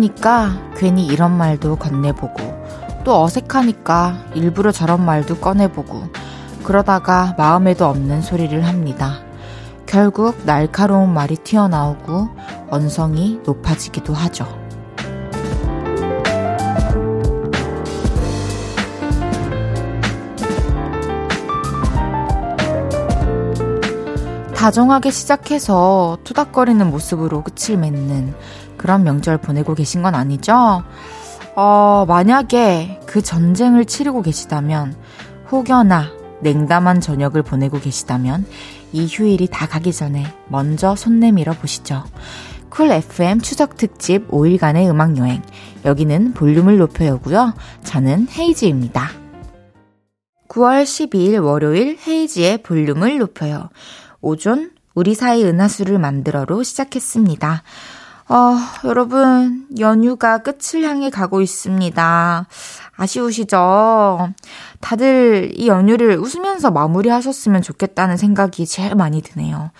반가우니까 괜히 이런 말도 건네보고 또 어색하니까 일부러 저런 말도 꺼내보고 그러다가 마음에도 없는 소리를 합니다. 결국 날카로운 말이 튀어나오고 언성이 높아지기도 하죠. 다정하게 시작해서 투닥거리는 모습으로 끝을 맺는 그런 명절 보내고 계신 건 아니죠? 어, 만약에 그 전쟁을 치르고 계시다면, 혹여나 냉담한 저녁을 보내고 계시다면, 이 휴일이 다 가기 전에 먼저 손 내밀어 보시죠. 쿨 FM 추석 특집 5일간의 음악 여행. 여기는 볼륨을 높여요고요. 저는 헤이즈입니다. 9월 12일 월요일 헤이지의 볼륨을 높여요. 오존 우리 사이 은하수를 만들어로 시작했습니다. 어, 여러분, 연휴가 끝을 향해 가고 있습니다. 아쉬우시죠? 다들 이 연휴를 웃으면서 마무리하셨으면 좋겠다는 생각이 제일 많이 드네요.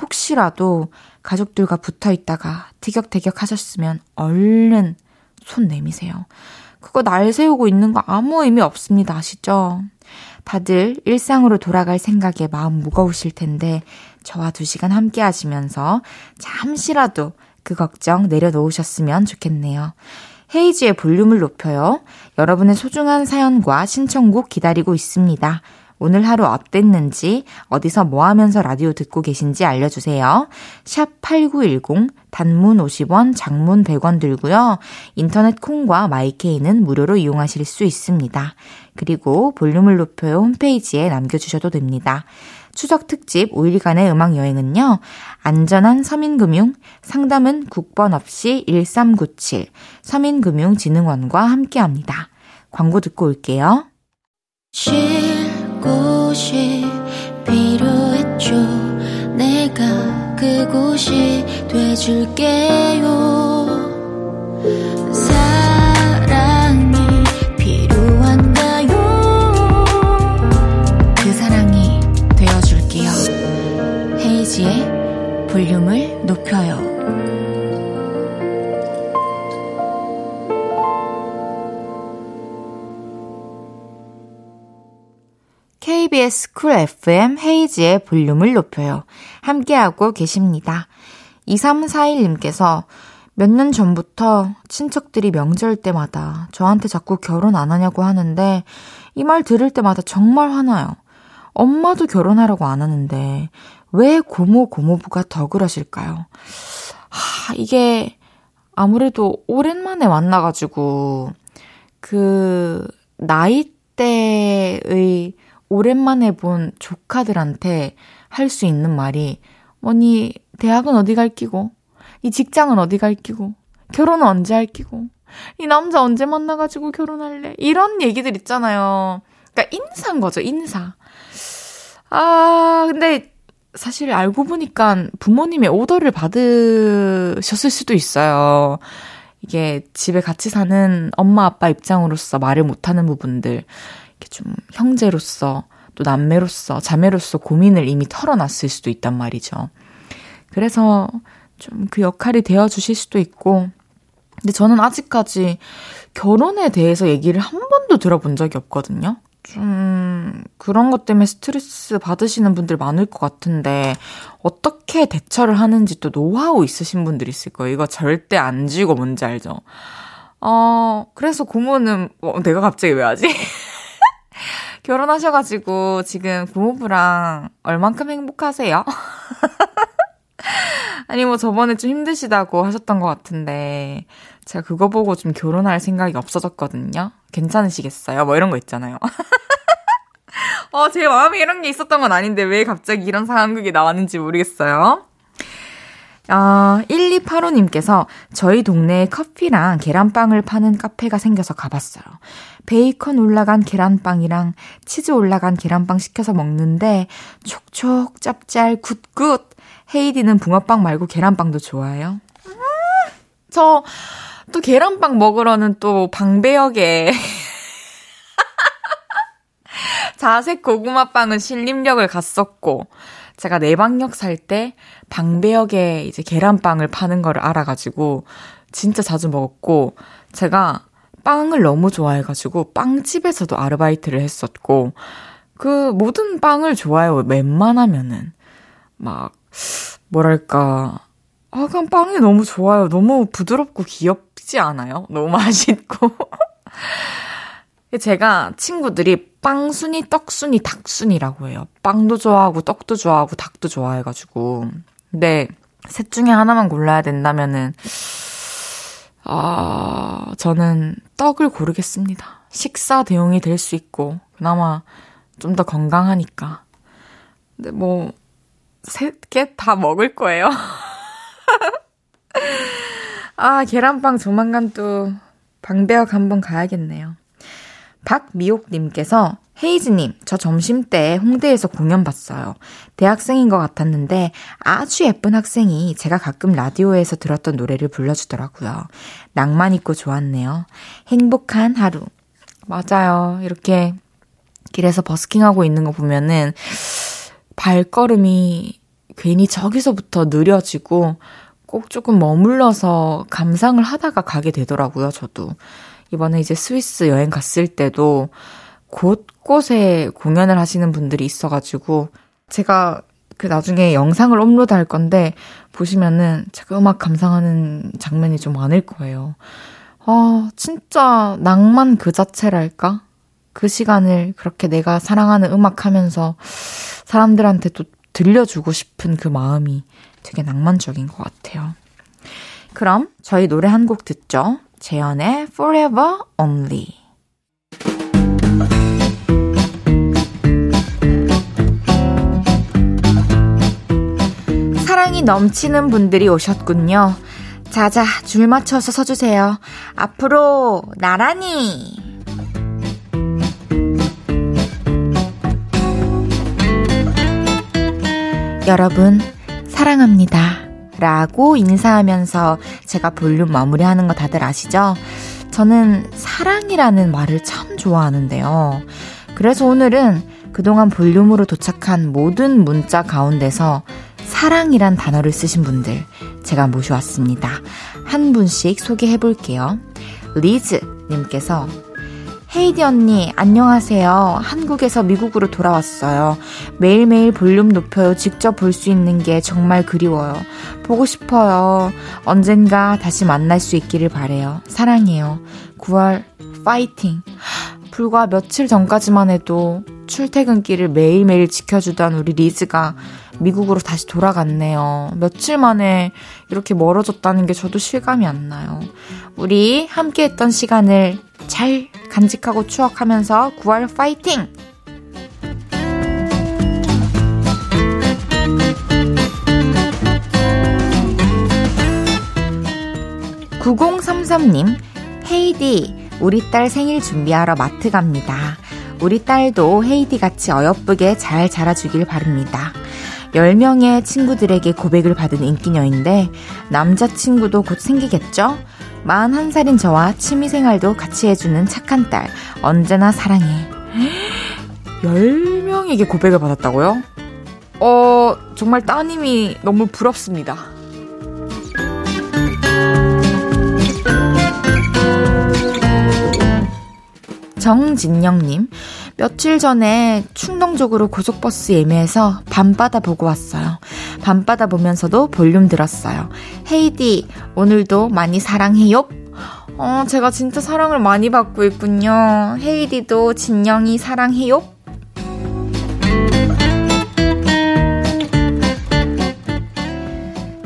혹시라도 가족들과 붙어 있다가 티격태격 하셨으면 얼른 손 내미세요. 그거 날 세우고 있는 거 아무 의미 없습니다. 아시죠? 다들 일상으로 돌아갈 생각에 마음 무거우실 텐데 저와 두 시간 함께 하시면서 잠시라도 그 걱정 내려놓으셨으면 좋겠네요. 헤이지의 볼륨을 높여요. 여러분의 소중한 사연과 신청곡 기다리고 있습니다. 오늘 하루 어땠는지, 어디서 뭐 하면서 라디오 듣고 계신지 알려주세요. 샵 8910, 단문 50원, 장문 100원 들고요. 인터넷 콩과 마이케이는 무료로 이용하실 수 있습니다. 그리고 볼륨을 높여요 홈페이지에 남겨주셔도 됩니다. 추석 특집 5일간의 음악 여행은요. 안전한 서민금융, 상담은 국번 없이 1397, 서민금융진흥원과 함께 합니다. 광고 듣고 올게요. 쉴 곳이 필요했죠. 내가 그곳이 돼줄게요. 볼륨을 높여요. KBS 쿨 FM 헤이지의 볼륨을 높여요. 함께하고 계십니다. 2341님께서 몇 년 전부터 친척들이 명절 때마다 저한테 자꾸 결혼 안 하냐고 하는데 이 말 들을 때마다 정말 화나요. 엄마도 결혼하라고 안 하는데 왜 고모, 고모부가 더 그러실까요? 하, 이게 아무래도 오랜만에 만나가지고, 그, 나이대의 오랜만에 본 조카들한테 할 수 있는 말이, 뭐니, 대학은 어디 갈 끼고, 이 직장은 어디 갈 끼고, 결혼은 언제 할 끼고, 이 남자 언제 만나가지고 결혼할래? 이런 얘기들 있잖아요. 그러니까 인사인 거죠, 인사. 아, 근데 사실 알고 보니까 부모님의 오더를 받으셨을 수도 있어요. 이게 집에 같이 사는 엄마 아빠 입장으로서 말을 못하는 부분들, 이렇게 좀 형제로서 또 남매로서 자매로서 고민을 이미 털어놨을 수도 있단 말이죠. 그래서 좀 그 역할이 되어 주실 수도 있고, 근데 저는 아직까지 결혼에 대해서 얘기를 한 번도 들어본 적이 없거든요. 좀 그런 것 때문에 스트레스 받으시는 분들 많을 것 같은데 어떻게 대처를 하는지 또 노하우 있으신 분들 있을 거예요. 이거 절대 안 지고 뭔지 알죠? 어, 그래서 고모는 어, 내가 갑자기 왜 하지? 결혼하셔가지고 지금 고모부랑 얼만큼 행복하세요? 아니 뭐 저번에 좀 힘드시다고 하셨던 것 같은데 제가 그거 보고 좀 결혼할 생각이 없어졌거든요. 괜찮으시겠어요? 뭐 이런 거 있잖아요. 어, 제 마음에 이런 게 있었던 건 아닌데 왜 갑자기 이런 상황극이 나왔는지 모르겠어요. 어, 1285님께서 저희 동네에 커피랑 계란빵을 파는 카페가 생겨서 가봤어요. 베이컨 올라간 계란빵이랑 치즈 올라간 계란빵 시켜서 먹는데 촉촉 짭짤 good good 헤이디는 붕어빵 말고 계란빵도 좋아해요. 음, 저 또 계란빵 먹으러는 또 방배역에 자색 고구마빵은 신림역을 갔었고 제가 내방역 살 때 방배역에 이제 계란빵을 파는 거를 알아가지고 진짜 자주 먹었고, 제가 빵을 너무 좋아해가지고, 빵집에서도 아르바이트를 했었고, 그 모든 빵을 좋아해요. 웬만하면은. 막, 뭐랄까. 아, 그냥 빵이 너무 좋아요. 너무 부드럽고 귀엽지 않아요? 너무 맛있고. 제가 친구들이 빵순이, 떡순이, 닭순이라고 해요. 빵도 좋아하고, 떡도 좋아하고, 닭도 좋아해가지고. 근데, 셋 중에 하나만 골라야 된다면은, 아, 저는 떡을 고르겠습니다. 식사 대용이 될 수 있고, 그나마 좀 더 건강하니까. 근데 뭐, 셋개 다 먹을 거예요. 아, 계란빵 조만간 또 방배역 한번 가야겠네요. 박미옥님께서 헤이즈님, 저 점심 때 홍대에서 공연 봤어요. 대학생인 것 같았는데 아주 예쁜 학생이 제가 가끔 라디오에서 들었던 노래를 불러주더라고요. 낭만 있고 좋았네요. 행복한 하루. 맞아요. 이렇게 길에서 버스킹하고 있는 거 보면은 발걸음이 괜히 저기서부터 느려지고 꼭 조금 머물러서 감상을 하다가 가게 되더라고요, 저도. 이번에 이제 스위스 여행 갔을 때도 곳곳에 공연을 하시는 분들이 있어가지고 제가 그 나중에 영상을 업로드 할 건데 보시면은 제가 음악 감상하는 장면이 좀 많을 거예요. 아, 진짜 낭만 그 자체랄까? 그 시간을 그렇게 내가 사랑하는 음악 하면서 사람들한테 또 들려주고 싶은 그 마음이 되게 낭만적인 것 같아요. 그럼 저희 노래 한 곡 듣죠. 재현의 Forever Only. 사랑이 넘치는 분들이 오셨군요. 자자, 줄 맞춰서 서주세요. 앞으로 나란히. 여러분, 사랑합니다. 라고 인사하면서 제가 볼륨 마무리하는 거 다들 아시죠? 저는 사랑이라는 말을 참 좋아하는데요. 그래서 오늘은 그동안 볼륨으로 도착한 모든 문자 가운데서 사랑이란 단어를 쓰신 분들 제가 모셔왔습니다. 한 분씩 소개해 볼게요. 리즈님께서 헤이디 언니, 안녕하세요. 한국에서 미국으로 돌아왔어요. 매일매일 볼륨 높여요. 직접 볼 수 있는 게 정말 그리워요. 보고 싶어요. 언젠가 다시 만날 수 있기를 바래요. 사랑해요. 9월 파이팅. 불과 며칠 전까지만 해도 출퇴근길을 매일매일 지켜주던 우리 리즈가 미국으로 다시 돌아갔네요. 며칠 만에 이렇게 멀어졌다는 게 저도 실감이 안 나요. 우리 함께 했던 시간을 잘 간직하고 추억하면서 9월 파이팅! (9033님) 헤이디 우리 딸 생일 준비하러 마트 갑니다. 우리 딸도 헤이디 같이 어여쁘게 잘 자라주길 바랍니다. 10명의 친구들에게 고백을 받은 인기녀인데 남자친구도 곧 생기겠죠? 41살인 저와 취미생활도 같이 해주는 착한 딸 언제나 사랑해 10명에게 고백을 받았다고요? 어 정말 따님이 너무 부럽습니다 정진영님 며칠 전에 충동적으로 고속버스 예매해서 밤바다 보고 왔어요. 밤바다 보면서도 볼륨 들었어요. 헤이디, 오늘도 많이 사랑해요. 어, 제가 진짜 사랑을 많이 받고 있군요. 헤이디도 진영이 사랑해요.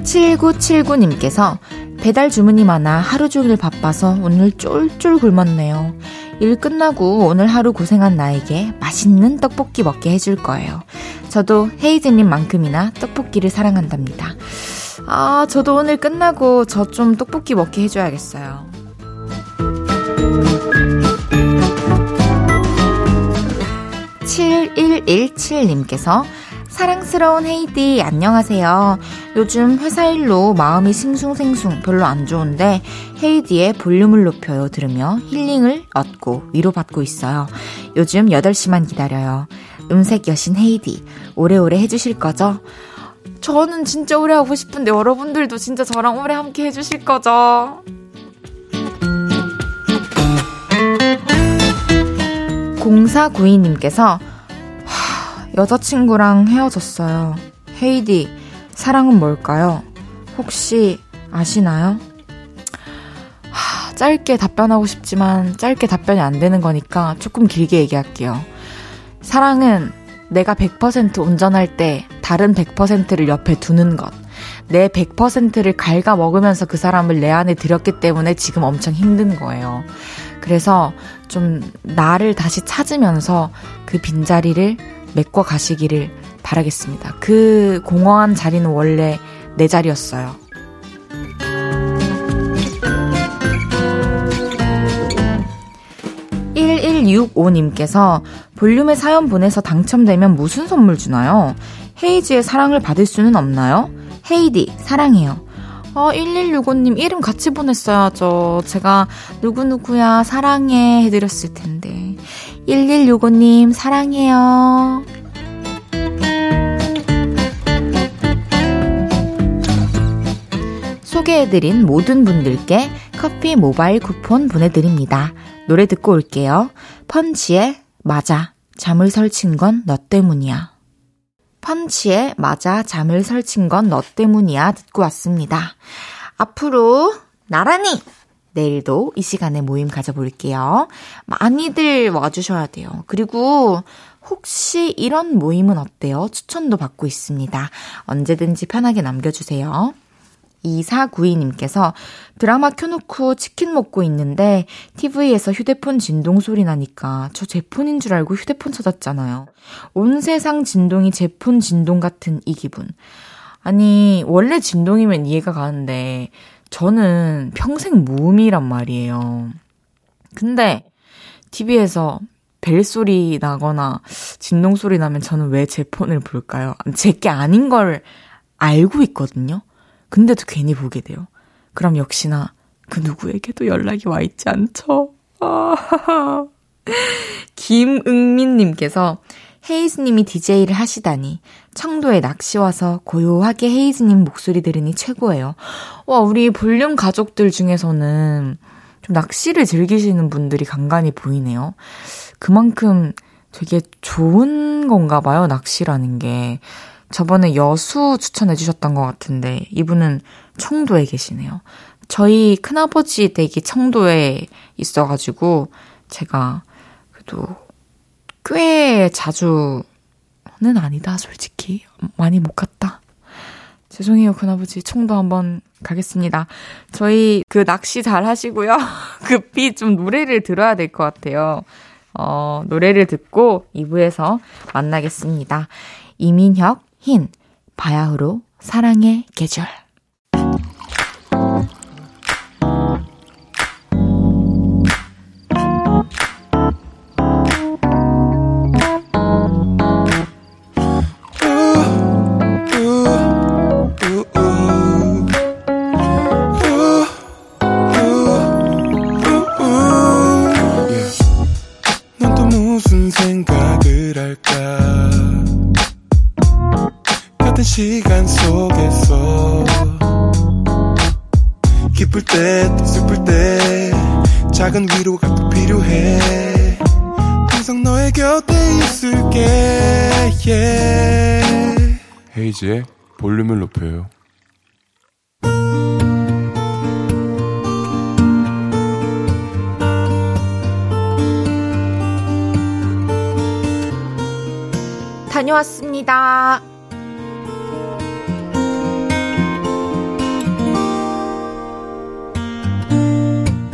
(7979님께서) 배달 주문이 많아 하루 종일 바빠서 오늘 쫄쫄 굶었네요. 일 끝나고 오늘 하루 고생한 나에게 맛있는 떡볶이 먹게 해줄 거예요. 저도 헤이즈님만큼이나 떡볶이를 사랑한답니다. 아, 저도 오늘 끝나고 저 좀 떡볶이 먹게 해줘야겠어요. 7117님께서 사랑스러운 헤이디, 안녕하세요. 요즘 회사 일로 마음이 싱숭생숭 별로 안 좋은데 헤이디의 볼륨을 높여요 들으며 힐링을 얻고 위로받고 있어요. 요즘 8시만 기다려요. 음색 여신 헤이디, 오래오래 해주실 거죠? 저는 진짜 오래 하고 싶은데 여러분들도 진짜 저랑 오래 함께 해주실 거죠? 0492님께서 여자친구랑 헤어졌어요. 헤이디, 사랑은 뭘까요? 혹시 아시나요? 하, 짧게 답변하고 싶지만 짧게 답변이 안 되는 거니까 조금 길게 얘기할게요. 사랑은 내가 100% 운전할 때 다른 100%를 옆에 두는 것. 내 100%를 갉아 먹으면서 그 사람을 내 안에 들였기 때문에 지금 엄청 힘든 거예요. 그래서 좀 나를 다시 찾으면서 그 빈자리를 메꿔 가시기를 바라겠습니다. 그 공허한 자리는 원래 내 자리였어요. 1165님께서 볼륨에 사연 보내서 당첨되면 무슨 선물 주나요? 헤이즈의 사랑을 받을 수는 없나요? 헤이디, 사랑해요. 어, 1165님 이름 같이 보냈어야죠. 제가 누구누구야 사랑해 해드렸을 텐데. 1165님 사랑해요. 소개해드린 모든 분들께 커피 모바일 쿠폰 보내드립니다. 노래 듣고 올게요. 펀치의 맞아. 잠을 설친 건 너 때문이야. 펀치의 맞아. 잠을 설친 건 너 때문이야. 듣고 왔습니다. 앞으로 나란히 내일도 이 시간에 모임 가져볼게요. 많이들 와주셔야 돼요. 그리고 혹시 이런 모임은 어때요? 추천도 받고 있습니다. 언제든지 편하게 남겨주세요. 2492님께서 드라마 켜놓고 치킨 먹고 있는데 TV에서 휴대폰 진동 소리 나니까 저 제 폰인 줄 알고 휴대폰 찾았잖아요. 온 세상 진동이 제 폰 진동 같은 이 기분. 아니, 원래 진동이면 이해가 가는데 저는 평생 무음이란 말이에요. 근데 TV에서 벨소리 나거나 진동 소리 나면 저는 왜 제 폰을 볼까요? 제 게 아닌 걸 알고 있거든요. 근데도 괜히 보게 돼요. 그럼 역시나 그 누구에게도 연락이 와 있지 않죠? 아, 김응민님께서 헤이즈님이 DJ를 하시다니 청도에 낚시 와서 고요하게 헤이즈님 목소리 들으니 최고예요. 와, 우리 볼륨 가족들 중에서는 좀 낚시를 즐기시는 분들이 간간히 보이네요. 그만큼 되게 좋은 건가 봐요, 낚시라는 게. 저번에 여수 추천해 주셨던 것 같은데 이분은 청도에 계시네요. 저희 큰아버지 댁이 청도에 있어가지고 제가 그래도 꽤 자주는 아니다 솔직히 많이 못 갔다. 죄송해요 큰아버지 청도 한번 가겠습니다. 저희 그 낚시 잘 하시고요. 급히 좀 노래를 들어야 될 것 같아요. 어, 노래를 듣고 2부에서 만나겠습니다. 이민혁, 흰, 바야흐로 사랑의 계절. 헤이지의 볼륨을 높여요. 다녀왔습니다.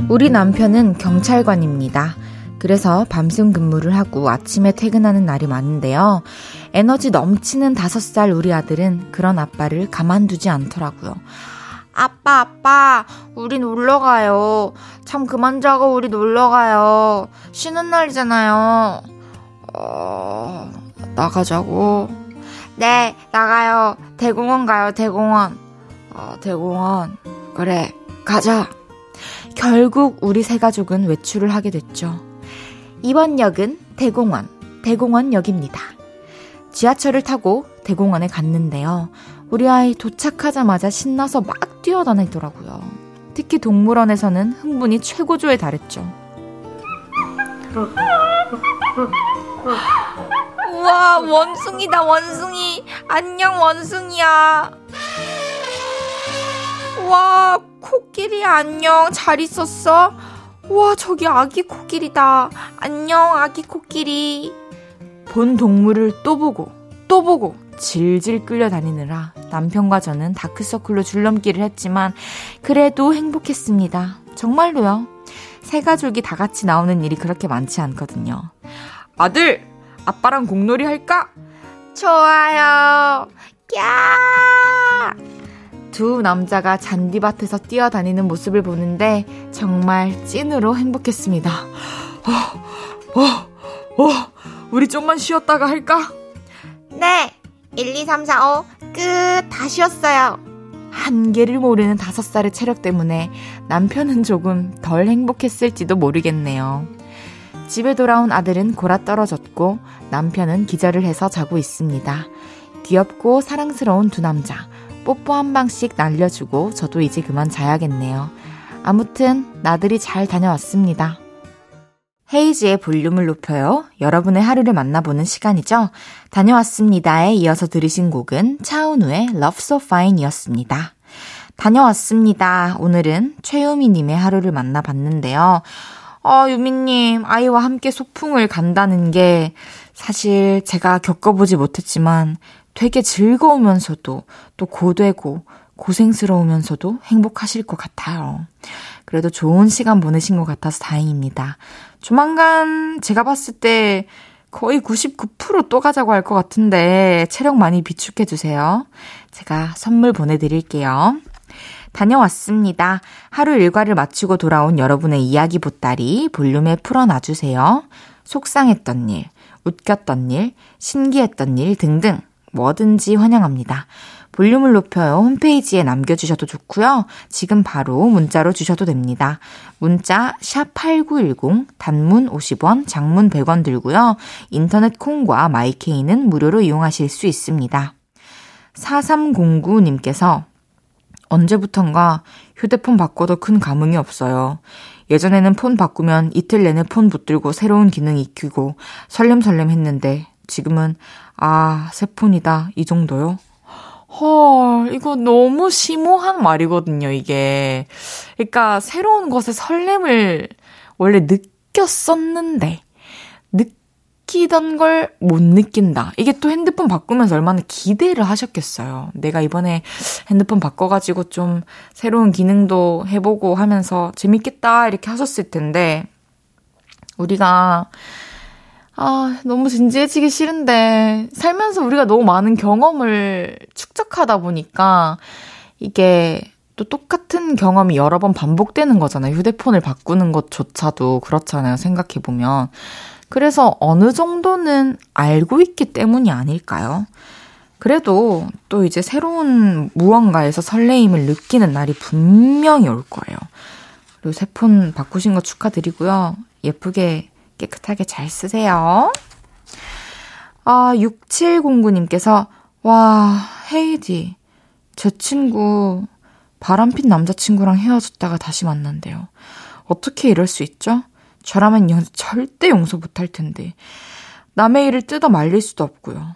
우리 남편은 경찰관입니다. 그래서 밤샘 근무를 하고 아침에 퇴근하는 날이 많은데요. 에너지 넘치는 다섯 살 우리 아들은 그런 아빠를 가만두지 않더라고요. 아빠, 아빠, 우리 놀러 가요. 참 그만 자고 우리 놀러 가요. 쉬는 날이잖아요. 어, 나가자고. 네, 나가요. 대공원 가요, 대공원. 어, 대공원. 그래, 가자. 결국 우리 세 가족은 외출을 하게 됐죠. 이번 역은 대공원, 대공원역입니다. 지하철을 타고 대공원에 갔는데요. 우리 아이 도착하자마자 신나서 막 뛰어다니더라고요. 특히 동물원에서는 흥분이 최고조에 달했죠. 우와, 원숭이다, 원숭이. 안녕, 원숭이야. 와, 코끼리 안녕. 잘 있었어? 와, 저기 아기 코끼리다. 안녕, 아기 코끼리. 본 동물을 또 보고, 또 보고, 질질 끌려다니느라 남편과 저는 다크서클로 줄넘기를 했지만, 그래도 행복했습니다. 정말로요. 세 가족이 다 같이 나오는 일이 그렇게 많지 않거든요. 아들! 아빠랑 공놀이 할까? 좋아요. 야! 두 남자가 잔디밭에서 뛰어다니는 모습을 보는데 정말 찐으로 행복했습니다. 어, 어, 어, 우리 좀만 쉬었다가 할까? 네. 1, 2, 3, 4, 5. 끝. 다 쉬었어요. 한계를 모르는 다섯 살의 체력 때문에 남편은 조금 덜 행복했을지도 모르겠네요. 집에 돌아온 아들은 골아 떨어졌고 남편은 기절을 해서 자고 있습니다. 귀엽고 사랑스러운 두 남자. 뽀뽀 한 방씩 날려주고 저도 이제 그만 자야겠네요. 아무튼 나들이 잘 다녀왔습니다. 헤이지의 볼륨을 높여요. 여러분의 하루를 만나보는 시간이죠. 다녀왔습니다에 이어서 들으신 곡은 차은우의 Love So Fine 이었습니다. 다녀왔습니다. 오늘은 최유미님의 하루를 만나봤는데요. 어, 유미님, 아이와 함께 소풍을 간다는 게 사실 제가 겪어보지 못했지만 되게 즐거우면서도 또 고되고 고생스러우면서도 행복하실 것 같아요. 그래도 좋은 시간 보내신 것 같아서 다행입니다. 조만간 제가 봤을 때 거의 99%또 가자고 할 것 같은데 체력 많이 비축해 주세요. 제가 선물 보내드릴게요. 다녀왔습니다. 하루 일과를 마치고 돌아온 여러분의 이야기 보따리 볼륨에 풀어놔주세요. 속상했던 일, 웃겼던 일, 신기했던 일 등등 뭐든지 환영합니다. 볼륨을 높여요 홈페이지에 남겨주셔도 좋고요. 지금 바로 문자로 주셔도 됩니다. 문자 샵8910 단문 50원, 장문 100원 들고요. 인터넷 콩과 마이케이는 무료로 이용하실 수 있습니다. 4309님께서 언제부턴가 휴대폰 바꿔도 큰 감흥이 없어요. 예전에는 폰 바꾸면 이틀 내내 폰 붙들고 새로운 기능 익히고 설렘설렘 했는데 지금은 아, 새 폰이다. 이 정도요? 헐, 이거 너무 심오한 말이거든요, 이게. 그러니까 새로운 것에 설렘을 원래 느꼈었는데, 느끼던 걸 못 느낀다. 이게 또 핸드폰 바꾸면서 얼마나 기대를 하셨겠어요. 내가 이번에 핸드폰 바꿔가지고 좀 새로운 기능도 해보고 하면서 재밌겠다, 이렇게 하셨을 텐데, 우리가 아, 너무 진지해지기 싫은데, 살면서 우리가 너무 많은 경험을 축적하다 보니까, 이게 또 똑같은 경험이 여러 번 반복되는 거잖아요. 휴대폰을 바꾸는 것조차도 그렇잖아요. 생각해보면. 그래서 어느 정도는 알고 있기 때문이 아닐까요? 그래도 또 이제 새로운 무언가에서 설레임을 느끼는 날이 분명히 올 거예요. 그리고 새 폰 바꾸신 거 축하드리고요. 예쁘게 깨끗하게 잘 쓰세요. 아, 6709님께서, 와, 헤이디. 제 친구, 바람핀 남자친구랑 헤어졌다가 다시 만난대요. 어떻게 이럴 수 있죠? 저라면 연, 절대 용서 못할 텐데. 남의 일을 뜯어 말릴 수도 없고요.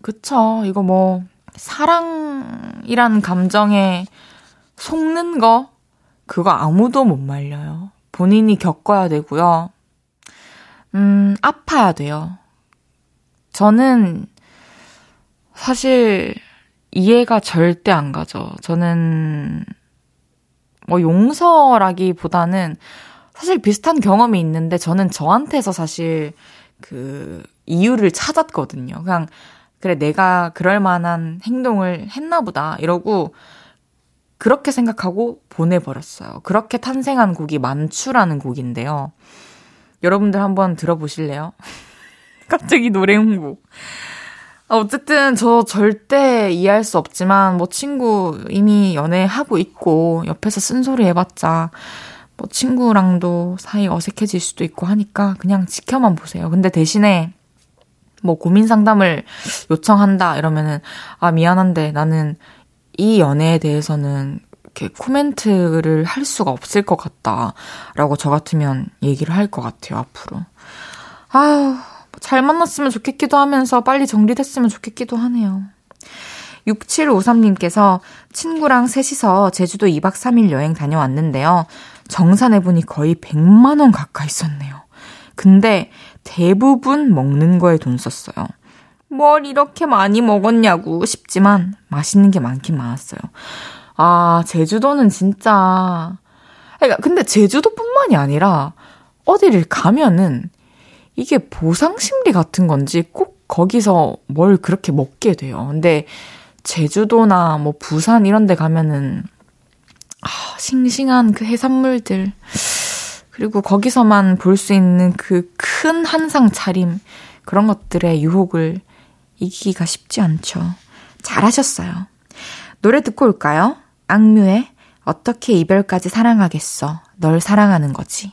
그쵸. 이거 뭐, 사랑이라는 감정에 속는 거, 그거 아무도 못 말려요. 본인이 겪어야 되고요. 음, 아파야 돼요. 저는 사실 이해가 절대 안 가죠. 저는 뭐 용서라기보다는 사실 비슷한 경험이 있는데 저는 저한테서 사실 그 이유를 찾았거든요. 그냥 그래 내가 그럴 만한 행동을 했나 보다 이러고 그렇게 생각하고 보내버렸어요. 그렇게 탄생한 곡이 만추라는 곡인데요. 여러분들 한번 들어보실래요? 갑자기 노래 홍보. 아, 어쨌든 저 절대 이해할 수 없지만 뭐 친구 이미 연애하고 있고 옆에서 쓴소리 해봤자 뭐 친구랑도 사이 어색해질 수도 있고 하니까 그냥 지켜만 보세요. 근데 대신에 뭐 고민 상담을 요청한다 이러면은 아 미안한데 나는 이 연애에 대해서는 이렇게 코멘트를 할 수가 없을 것 같다. 라고 저 같으면 얘기를 할 것 같아요, 앞으로. 아유, 잘 만났으면 좋겠기도 하면서 빨리 정리됐으면 좋겠기도 하네요. 6753님께서 친구랑 셋이서 제주도 2박 3일 여행 다녀왔는데요. 정산해 보니 거의 100만 원 가까이 썼네요. 근데 대부분 먹는 거에 돈 썼어요. 뭘 이렇게 많이 먹었냐고 싶지만 맛있는 게 많긴 많았어요. 아, 제주도는 진짜. 그러니까 근데 제주도뿐만이 아니라 어디를 가면은 이게 보상심리 같은 건지 꼭 거기서 뭘 그렇게 먹게 돼요. 근데 제주도나 뭐 부산 이런 데 가면은 아, 싱싱한 그 해산물들 그리고 거기서만 볼 수 있는 그 큰 한상 차림 그런 것들의 유혹을 이기기가 쉽지 않죠. 잘하셨어요. 노래 듣고 올까요? 악뮤의 어떻게 이별까지 사랑하겠어. 널 사랑하는 거지.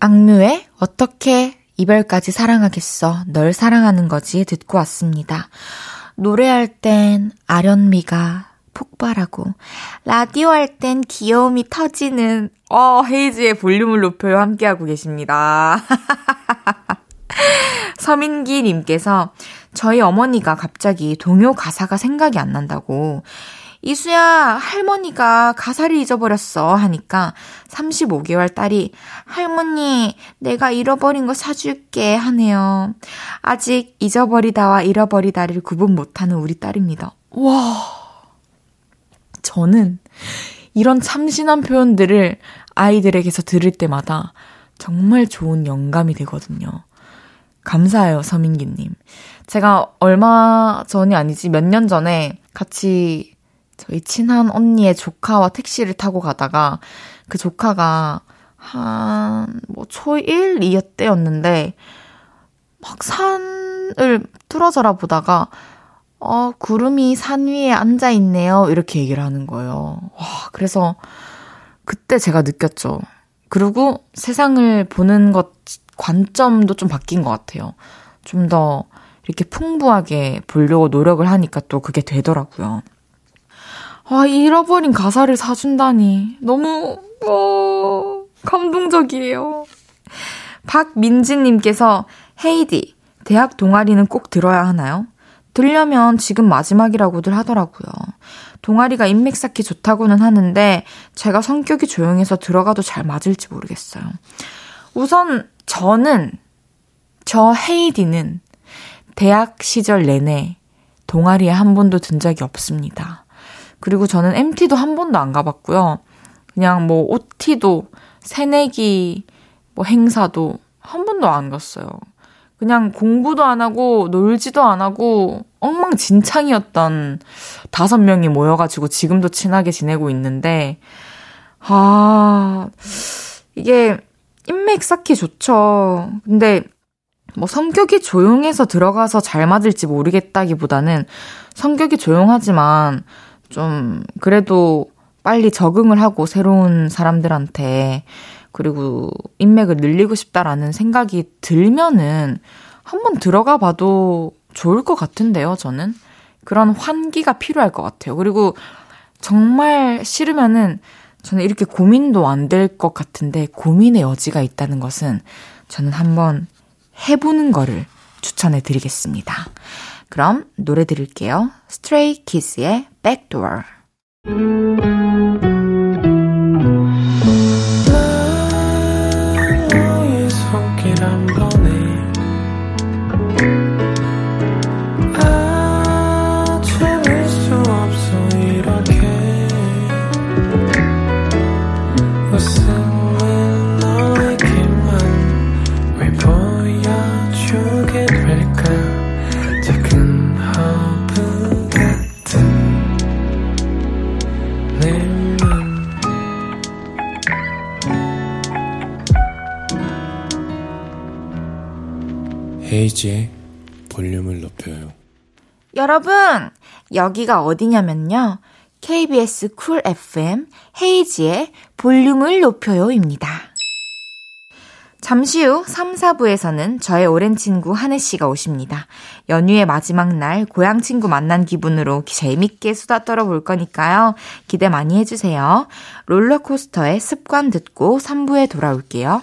악뮤의 어떻게 이별까지 사랑하겠어. 널 사랑하는 거지 듣고 왔습니다. 노래할 땐 아련미가 폭발하고 라디오 할 땐 귀여움이 터지는 어 헤이즈의 볼륨을 높여요 함께하고 계십니다. 서민기 님께서 저희 어머니가 갑자기 동요 가사가 생각이 안 난다고 이수야, 할머니가 가사를 잊어버렸어. 하니까 35개월 딸이 할머니, 내가 잃어버린 거 사줄게. 하네요. 아직 잊어버리다와 잃어버리다를 구분 못하는 우리 딸입니다. 와. 저는 이런 참신한 표현들을 아이들에게서 들을 때마다 정말 좋은 영감이 되거든요. 감사해요, 서민기님. 제가 얼마 전이 아니지 몇 년 전에 같이 저희 친한 언니의 조카와 택시를 타고 가다가 그 조카가 한, 뭐, 초1, 2였 때였는데, 막 산을 뚫어져라 보다가, 어, 구름이 산 위에 앉아 있네요. 이렇게 얘기를 하는 거예요. 와, 그래서 그때 제가 느꼈죠. 그리고 세상을 보는 것, 관점도 좀 바뀐 것 같아요. 좀 더 이렇게 풍부하게 보려고 노력을 하니까 또 그게 되더라고요. 아, 잃어버린 가사를 사준다니. 너무, 어, 감동적이에요. 박민지님께서, 헤이디, 대학 동아리는 꼭 들어야 하나요? 들려면 지금 마지막이라고들 하더라고요. 동아리가 인맥 쌓기 좋다고는 하는데, 제가 성격이 조용해서 들어가도 잘 맞을지 모르겠어요. 우선, 저는, 저 헤이디는 대학 시절 내내 동아리에 한 번도 든 적이 없습니다. 그리고 저는 MT도 한 번도 안 가봤고요. 그냥 뭐 OT도 새내기 뭐 행사도 한 번도 안 갔어요. 그냥 공부도 안 하고 놀지도 안 하고 엉망진창이었던 다섯 명이 모여가지고 지금도 친하게 지내고 있는데, 아, 이게 인맥 쌓기 좋죠. 근데 뭐 성격이 조용해서 들어가서 잘 맞을지 모르겠다기보다는 성격이 조용하지만 좀 그래도 빨리 적응을 하고 새로운 사람들한테 그리고 인맥을 늘리고 싶다라는 생각이 들면은 한번 들어가 봐도 좋을 것 같은데요, 저는. 그런 환기가 필요할 것 같아요. 그리고 정말 싫으면은 저는 이렇게 고민도 안 될 것 같은데 고민의 여지가 있다는 것은 저는 한번 해보는 거를 추천해 드리겠습니다. 그럼 노래 들을게요. 스트레이 키스의 Backdoor. 헤이즈의 볼륨을 높여요. 여러분, 여기가 어디냐면요. KBS Cool FM 헤이즈의 볼륨을 높여요입니다. 잠시 후 3, 4부에서는 저의 오랜 친구 한해 씨가 오십니다. 연휴의 마지막 날 고향 친구 만난 기분으로 재밌게 수다 떨어볼 거니까요. 기대 많이 해주세요. 롤러코스터의 습관 듣고 3부에 돌아올게요.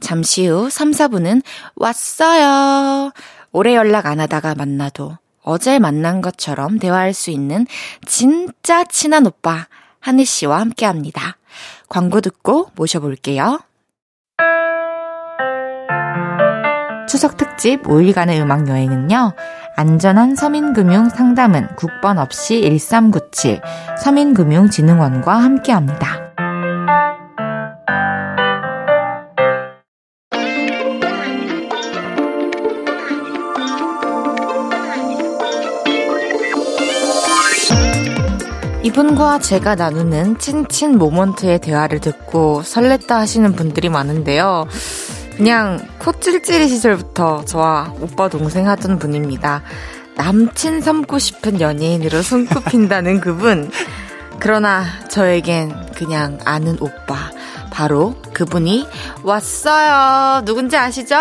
잠시 후 3, 4부는 왔어요. 오래 연락 안 하다가 만나도 어제 만난 것처럼 대화할 수 있는 진짜 친한 오빠 하늘 씨와 함께 합니다. 광고 듣고 모셔볼게요. 추석 특집 5일간의 음악 여행은요. 안전한 서민금융 상담은 국번 없이 1397 서민금융진흥원과 함께합니다. 이분과 제가 나누는 친친 모먼트의 대화를 듣고 설렜다 하시는 분들이 많은데요. 그냥 코 찔찔이 시절부터 저와 오빠 동생 하던 분입니다. 남친 삼고 싶은 연예인으로 손꼽힌다는 그분. 그러나 저에겐 그냥 아는 오빠. 바로 그분이 왔어요. 누군지 아시죠?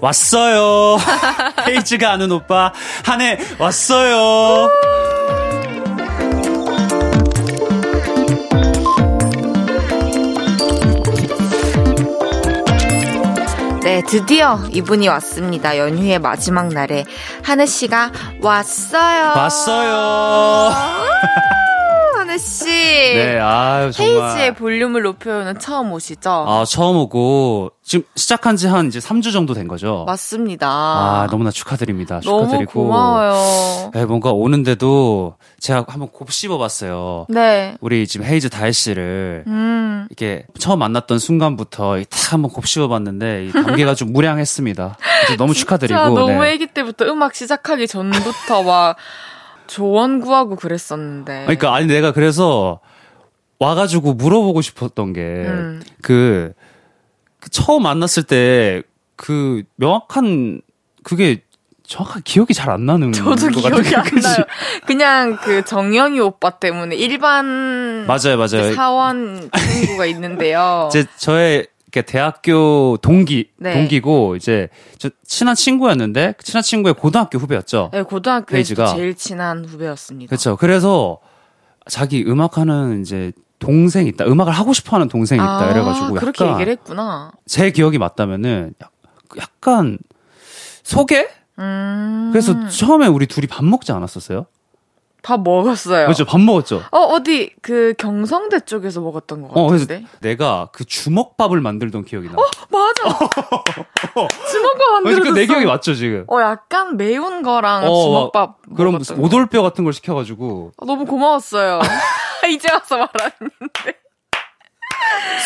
왔어요. 헤이즈가 아는 오빠. 한 해 왔어요. 네, 드디어 이분이 왔습니다. 연휴의 마지막 날에 하늘 씨가 왔어요. 왔어요. 하늘 씨. 네, 아유 정말. 헤이즈의 볼륨을 높여요는 처음 오시죠? 아, 처음 오고 지금 시작한 지 한 이제 3주 정도 된 거죠. 맞습니다. 아, 너무나 축하드립니다. 너무 축하드리고. 고마워요. 네, 뭔가 오는데도 제가 한번 곱씹어 봤어요. 네. 우리 지금 헤이즈 다혜 씨를 음. 이렇게 처음 만났던 순간부터 딱 한번 곱씹어 봤는데 이 단계가 좀 무량했습니다. 너무 축하드리고. 너무 네. 애기 때부터 음악 시작하기 전부터 막 조언 구하고 그랬었는데. 그러니까 아니 내가 그래서 와가지고 물어보고 싶었던 게 음. 그, 그 처음 만났을 때 그 명확한 그게 정확한 기억이 잘 안 나는 저도 것 기억이 같아요. 안? 나요. 그냥 그 정영이 오빠 때문에 일반 맞아요, 맞아요. 사원 친구가 있는데요. 제 저의 이렇게 대학교 동기 네. 동기고 이제 저 친한 친구였는데 그 친한 친구의 고등학교 후배였죠. 네, 고등학교에서 헤이즈가. 제일 친한 후배였습니다. 그렇죠. 그래서 자기 음악하는 이제 동생 이 있다. 음악을 하고 싶어 하는 동생이 있다. 아, 이래가지고 그렇게 약간 얘기를 했구나. 제 기억이 맞다면은 약- 약간 소개? 음. 그래서 처음에 우리 둘이 밥 먹지 않았었어요? 밥 먹었어요. 그렇죠. 밥 먹었죠. 어, 어디 그 경성대 쪽에서 먹었던 것 어, 그래서 같은데. 내가 그 주먹밥을 만들던 기억이 나. 맞아. 주먹밥 만들었어. 내 기억이 맞죠 지금? 어, 약간 매운 거랑 어, 주먹밥. 그럼. 오돌뼈 같은 걸 시켜 가지고 아, 너무 고마웠어요. 이제 와서 말하는데.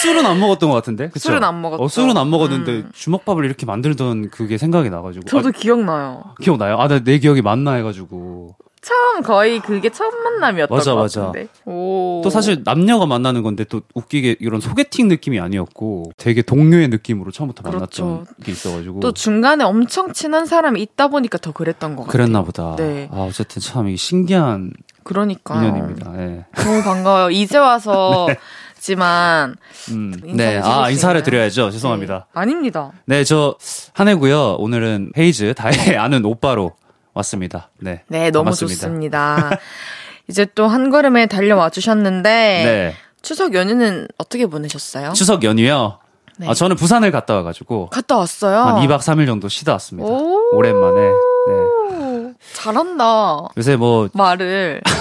술은 안 먹었던 것 같은데. 그쵸? 술은 안 먹었죠. 어, 술은 안 먹었는데 음. 주먹밥을 이렇게 만들던 그게 생각이 나가지고. 저도 아, 기억나요. 기억나요? 아, 나 내 기억이 맞나 해가지고. 처음 거의 그게 첫 만남이었던 맞아, 것 맞아. 같은데. 오. 또 사실 남녀가 만나는 건데 또 웃기게 이런 소개팅 느낌이 아니었고 되게 동료의 느낌으로 처음부터 만났던 그렇죠. 게 있어가지고. 또 중간에 엄청 친한 사람이 있다 보니까 더 그랬던 것 같아요. 그랬나 보다. 네. 아, 어쨌든 참 이게 신기한 그러니까요. 인연입니다. 예. 너무 반가워요. 이제 와서 지만 음, 네. 아, 수 인사를? 드려야죠. 죄송합니다. 네. 아닙니다. 네, 저 한해고요. 오늘은 헤이즈 다혜 아는 오빠로 왔습니다. 네. 네, 너무 반갑습니다. 좋습니다. 이제 또 한 걸음에 달려와 주셨는데 네. 추석 연휴는 어떻게 보내셨어요? 추석 연휴요. 네. 아, 저는 부산을 갔다 와가지고 갔다 왔어요. 한 2박 3일 정도 쉬다 왔습니다. 오. 오랜만에. 네. 오, 잘한다. 요새 뭐 말을.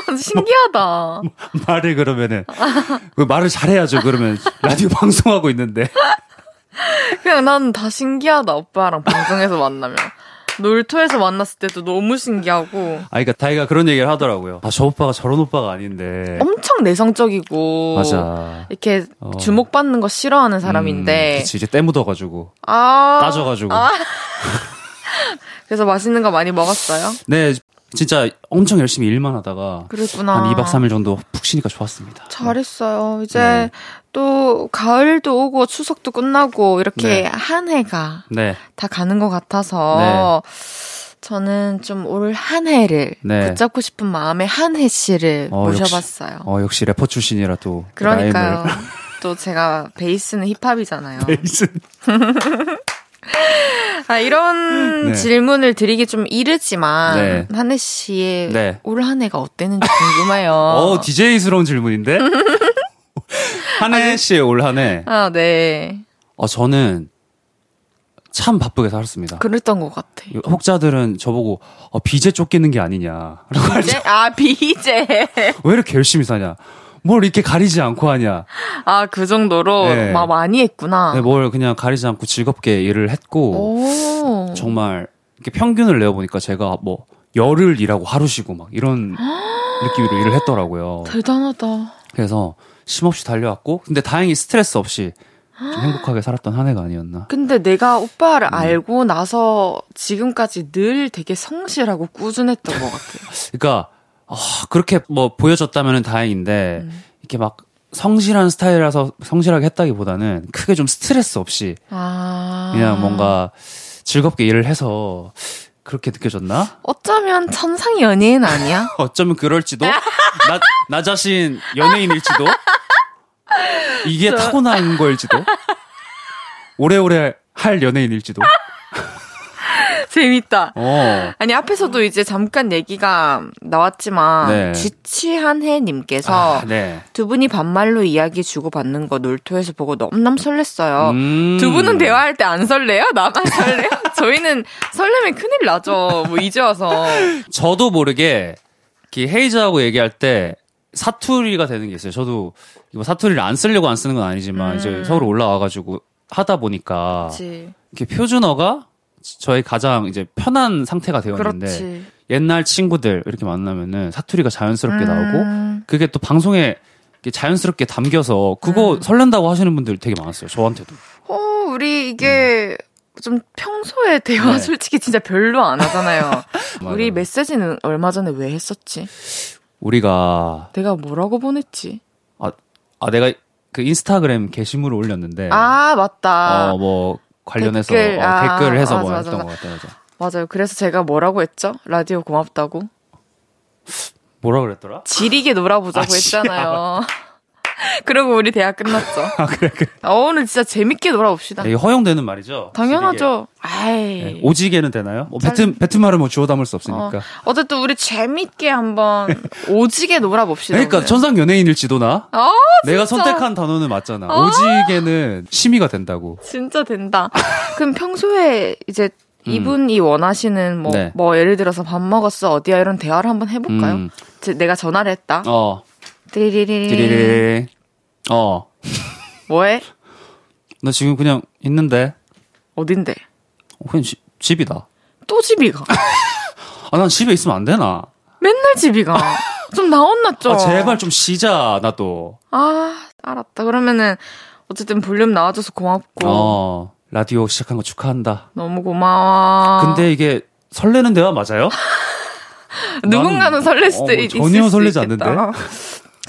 신기하다. 말을 그러면은 그 말을 잘해야죠. 그러면 라디오 방송하고 있는데. 그냥 난 다 신기하다. 오빠랑 방송에서 만나면. 놀토에서 만났을 때도 너무 신기하고 아, 그러니까 다이가 그런 얘기를 하더라고요. 아, 저 오빠가 저런 오빠가 아닌데. 엄청 내성적이고 맞아. 이렇게 어. 주목받는 거 싫어하는 사람인데 음, 그치, 이제 때 묻어가지고. 아 따져가지고. 아. 그래서 맛있는 거 많이 먹었어요? 네, 진짜 엄청 열심히 일만 하다가 그랬구나. 한 2박 3일 정도 푹 쉬니까 좋았습니다. 잘했어요. 이제 네. 또 가을도 오고 추석도 끝나고 이렇게 네. 한 해가 네. 다 가는 것 같아서 저는 좀 올 한 해를 네. 붙잡고 싶은 마음에 한해 씨를 어, 모셔봤어요. 어, 역시 래퍼 출신이라 또 그러니까요. 라임을. 또 제가 베이스는 힙합이잖아요. 베이스. 아, 이런 네. 질문을 드리기 좀 이르지만 네. 한혜 씨의 네. 올한 해가 어땠는지 궁금해요. 어, DJ스러운 질문인데? 한해 씨의 올 한 해. 아, 네. 어, 저는 참 바쁘게 살았습니다. 그랬던 것 같아. 혹자들은 저보고 어, 비제 쫓기는 게 아니냐. 비제? 아, 비제. 왜 이렇게 열심히 사냐. 뭘 이렇게 가리지 않고 하냐. 아, 그 정도로 네. 막 많이 했구나. 네, 뭘 그냥 가리지 않고 즐겁게 일을 했고 오. 정말 이렇게 평균을 내어 보니까 제가 뭐 열흘 일하고 하루 쉬고 막 이런 느낌으로 일을 했더라고요. 대단하다. 그래서 쉼없이 달려왔고 근데 다행히 스트레스 없이 좀 행복하게 살았던 한 해가 아니었나. 근데 내가 오빠를 음. 알고 나서 지금까지 늘 되게 성실하고 꾸준했던 것 같아요. 그러니까 아, 그렇게 뭐 보여졌다면 다행인데 음. 이렇게 막 성실한 스타일이라서 성실하게 했다기보다는 크게 좀 스트레스 없이 아. 그냥 뭔가 즐겁게 일을 해서 그렇게 느껴졌나? 어쩌면 천상 연예인 아니야? 어쩌면 그럴지도 나, 나 자신 연예인일지도 이게 타고난 거일지도 오래오래 할 연예인일지도 재밌다. 어. 아니 앞에서도 이제 잠깐 얘기가 나왔지만 네. 지치한 해님께서 아, 네. 두 분이 반말로 이야기 주고 받는 거 놀토에서 보고 너무너무 설렜어요. 음. 두 분은 대화할 때 안 설레요? 나만 설레요? 저희는 설레면 큰일 나죠. 뭐 이제 와서 저도 모르게 헤이즈하고 얘기할 때 사투리가 되는 게 있어요. 저도 이거 사투리를 안 쓰려고 안 쓰는 건 아니지만 음. 이제 서울 올라와가지고 하다 보니까 그렇지. 이렇게 표준어가 저의 가장 이제 편한 상태가 되었는데 그렇지. 옛날 친구들 이렇게 만나면은 사투리가 자연스럽게 나오고 음. 그게 또 방송에 자연스럽게 담겨서 그거 음. 설렌다고 하시는 분들 되게 많았어요. 저한테도. 어, 우리 이게 좀 평소에 대화 네. 솔직히 진짜 별로 안 하잖아요. 우리. 메시지는 얼마 전에 왜 했었지? 우리가 내가 뭐라고 보냈지? 아, 아 내가 그 인스타그램 게시물을 올렸는데 아, 맞다. 어뭐 관련해서 댓글, 어, 아, 댓글을 해서 뭐 맞아, 했던 맞아, 것 같아요. 맞아. 맞아요. 그래서 제가 뭐라고 했죠? 라디오 고맙다고. 뭐라 그랬더라? 지리게 놀아보자고 아, 씨. 했잖아요. 그리고 우리 대학 끝났죠. 아 그래 그래. 아, 오늘 진짜 재밌게 놀아봅시다. 이게 허용되는 말이죠. 당연하죠. 아이. 네, 오지게는 되나요? 뭐 뱉은 뱉은 말은 뭐 주워 담을 수 없으니까. 어, 어쨌든 우리 재밌게 한번 오지게 놀아봅시다. 그러니까 오늘. 천상 연예인일지도 나. 아, 내가. 선택한 단어는 맞잖아. 아. 오지게는 심의가 된다고. 진짜 된다. 그럼 평소에 이제 이분이 원하시는 뭐, 음. 네. 뭐 예를 들어서 밥 먹었어 어디야 이런 대화를 한번 해볼까요? 음. 제- 내가 전화를 했다. 어. 띠리리. 어. 뭐해? 나 지금 그냥 있는데. 어딘데? 어, 그냥 지- 집이다. 또 집이 가. 아, 난 집에 있으면 안 되나? 맨날 집이 가. 좀 나온났죠? 아, 제발 좀 쉬자, 나도. 아, 알았다. 그러면은 어쨌든 볼륨 나와줘서 고맙고 어. 라디오 시작한 거 축하한다. 너무 고마워. 근데 이게 설레는 대화 맞아요? 누군가는 설렐 어, 수도 뭐 있, 전혀 있을 수 설레지. 않는데?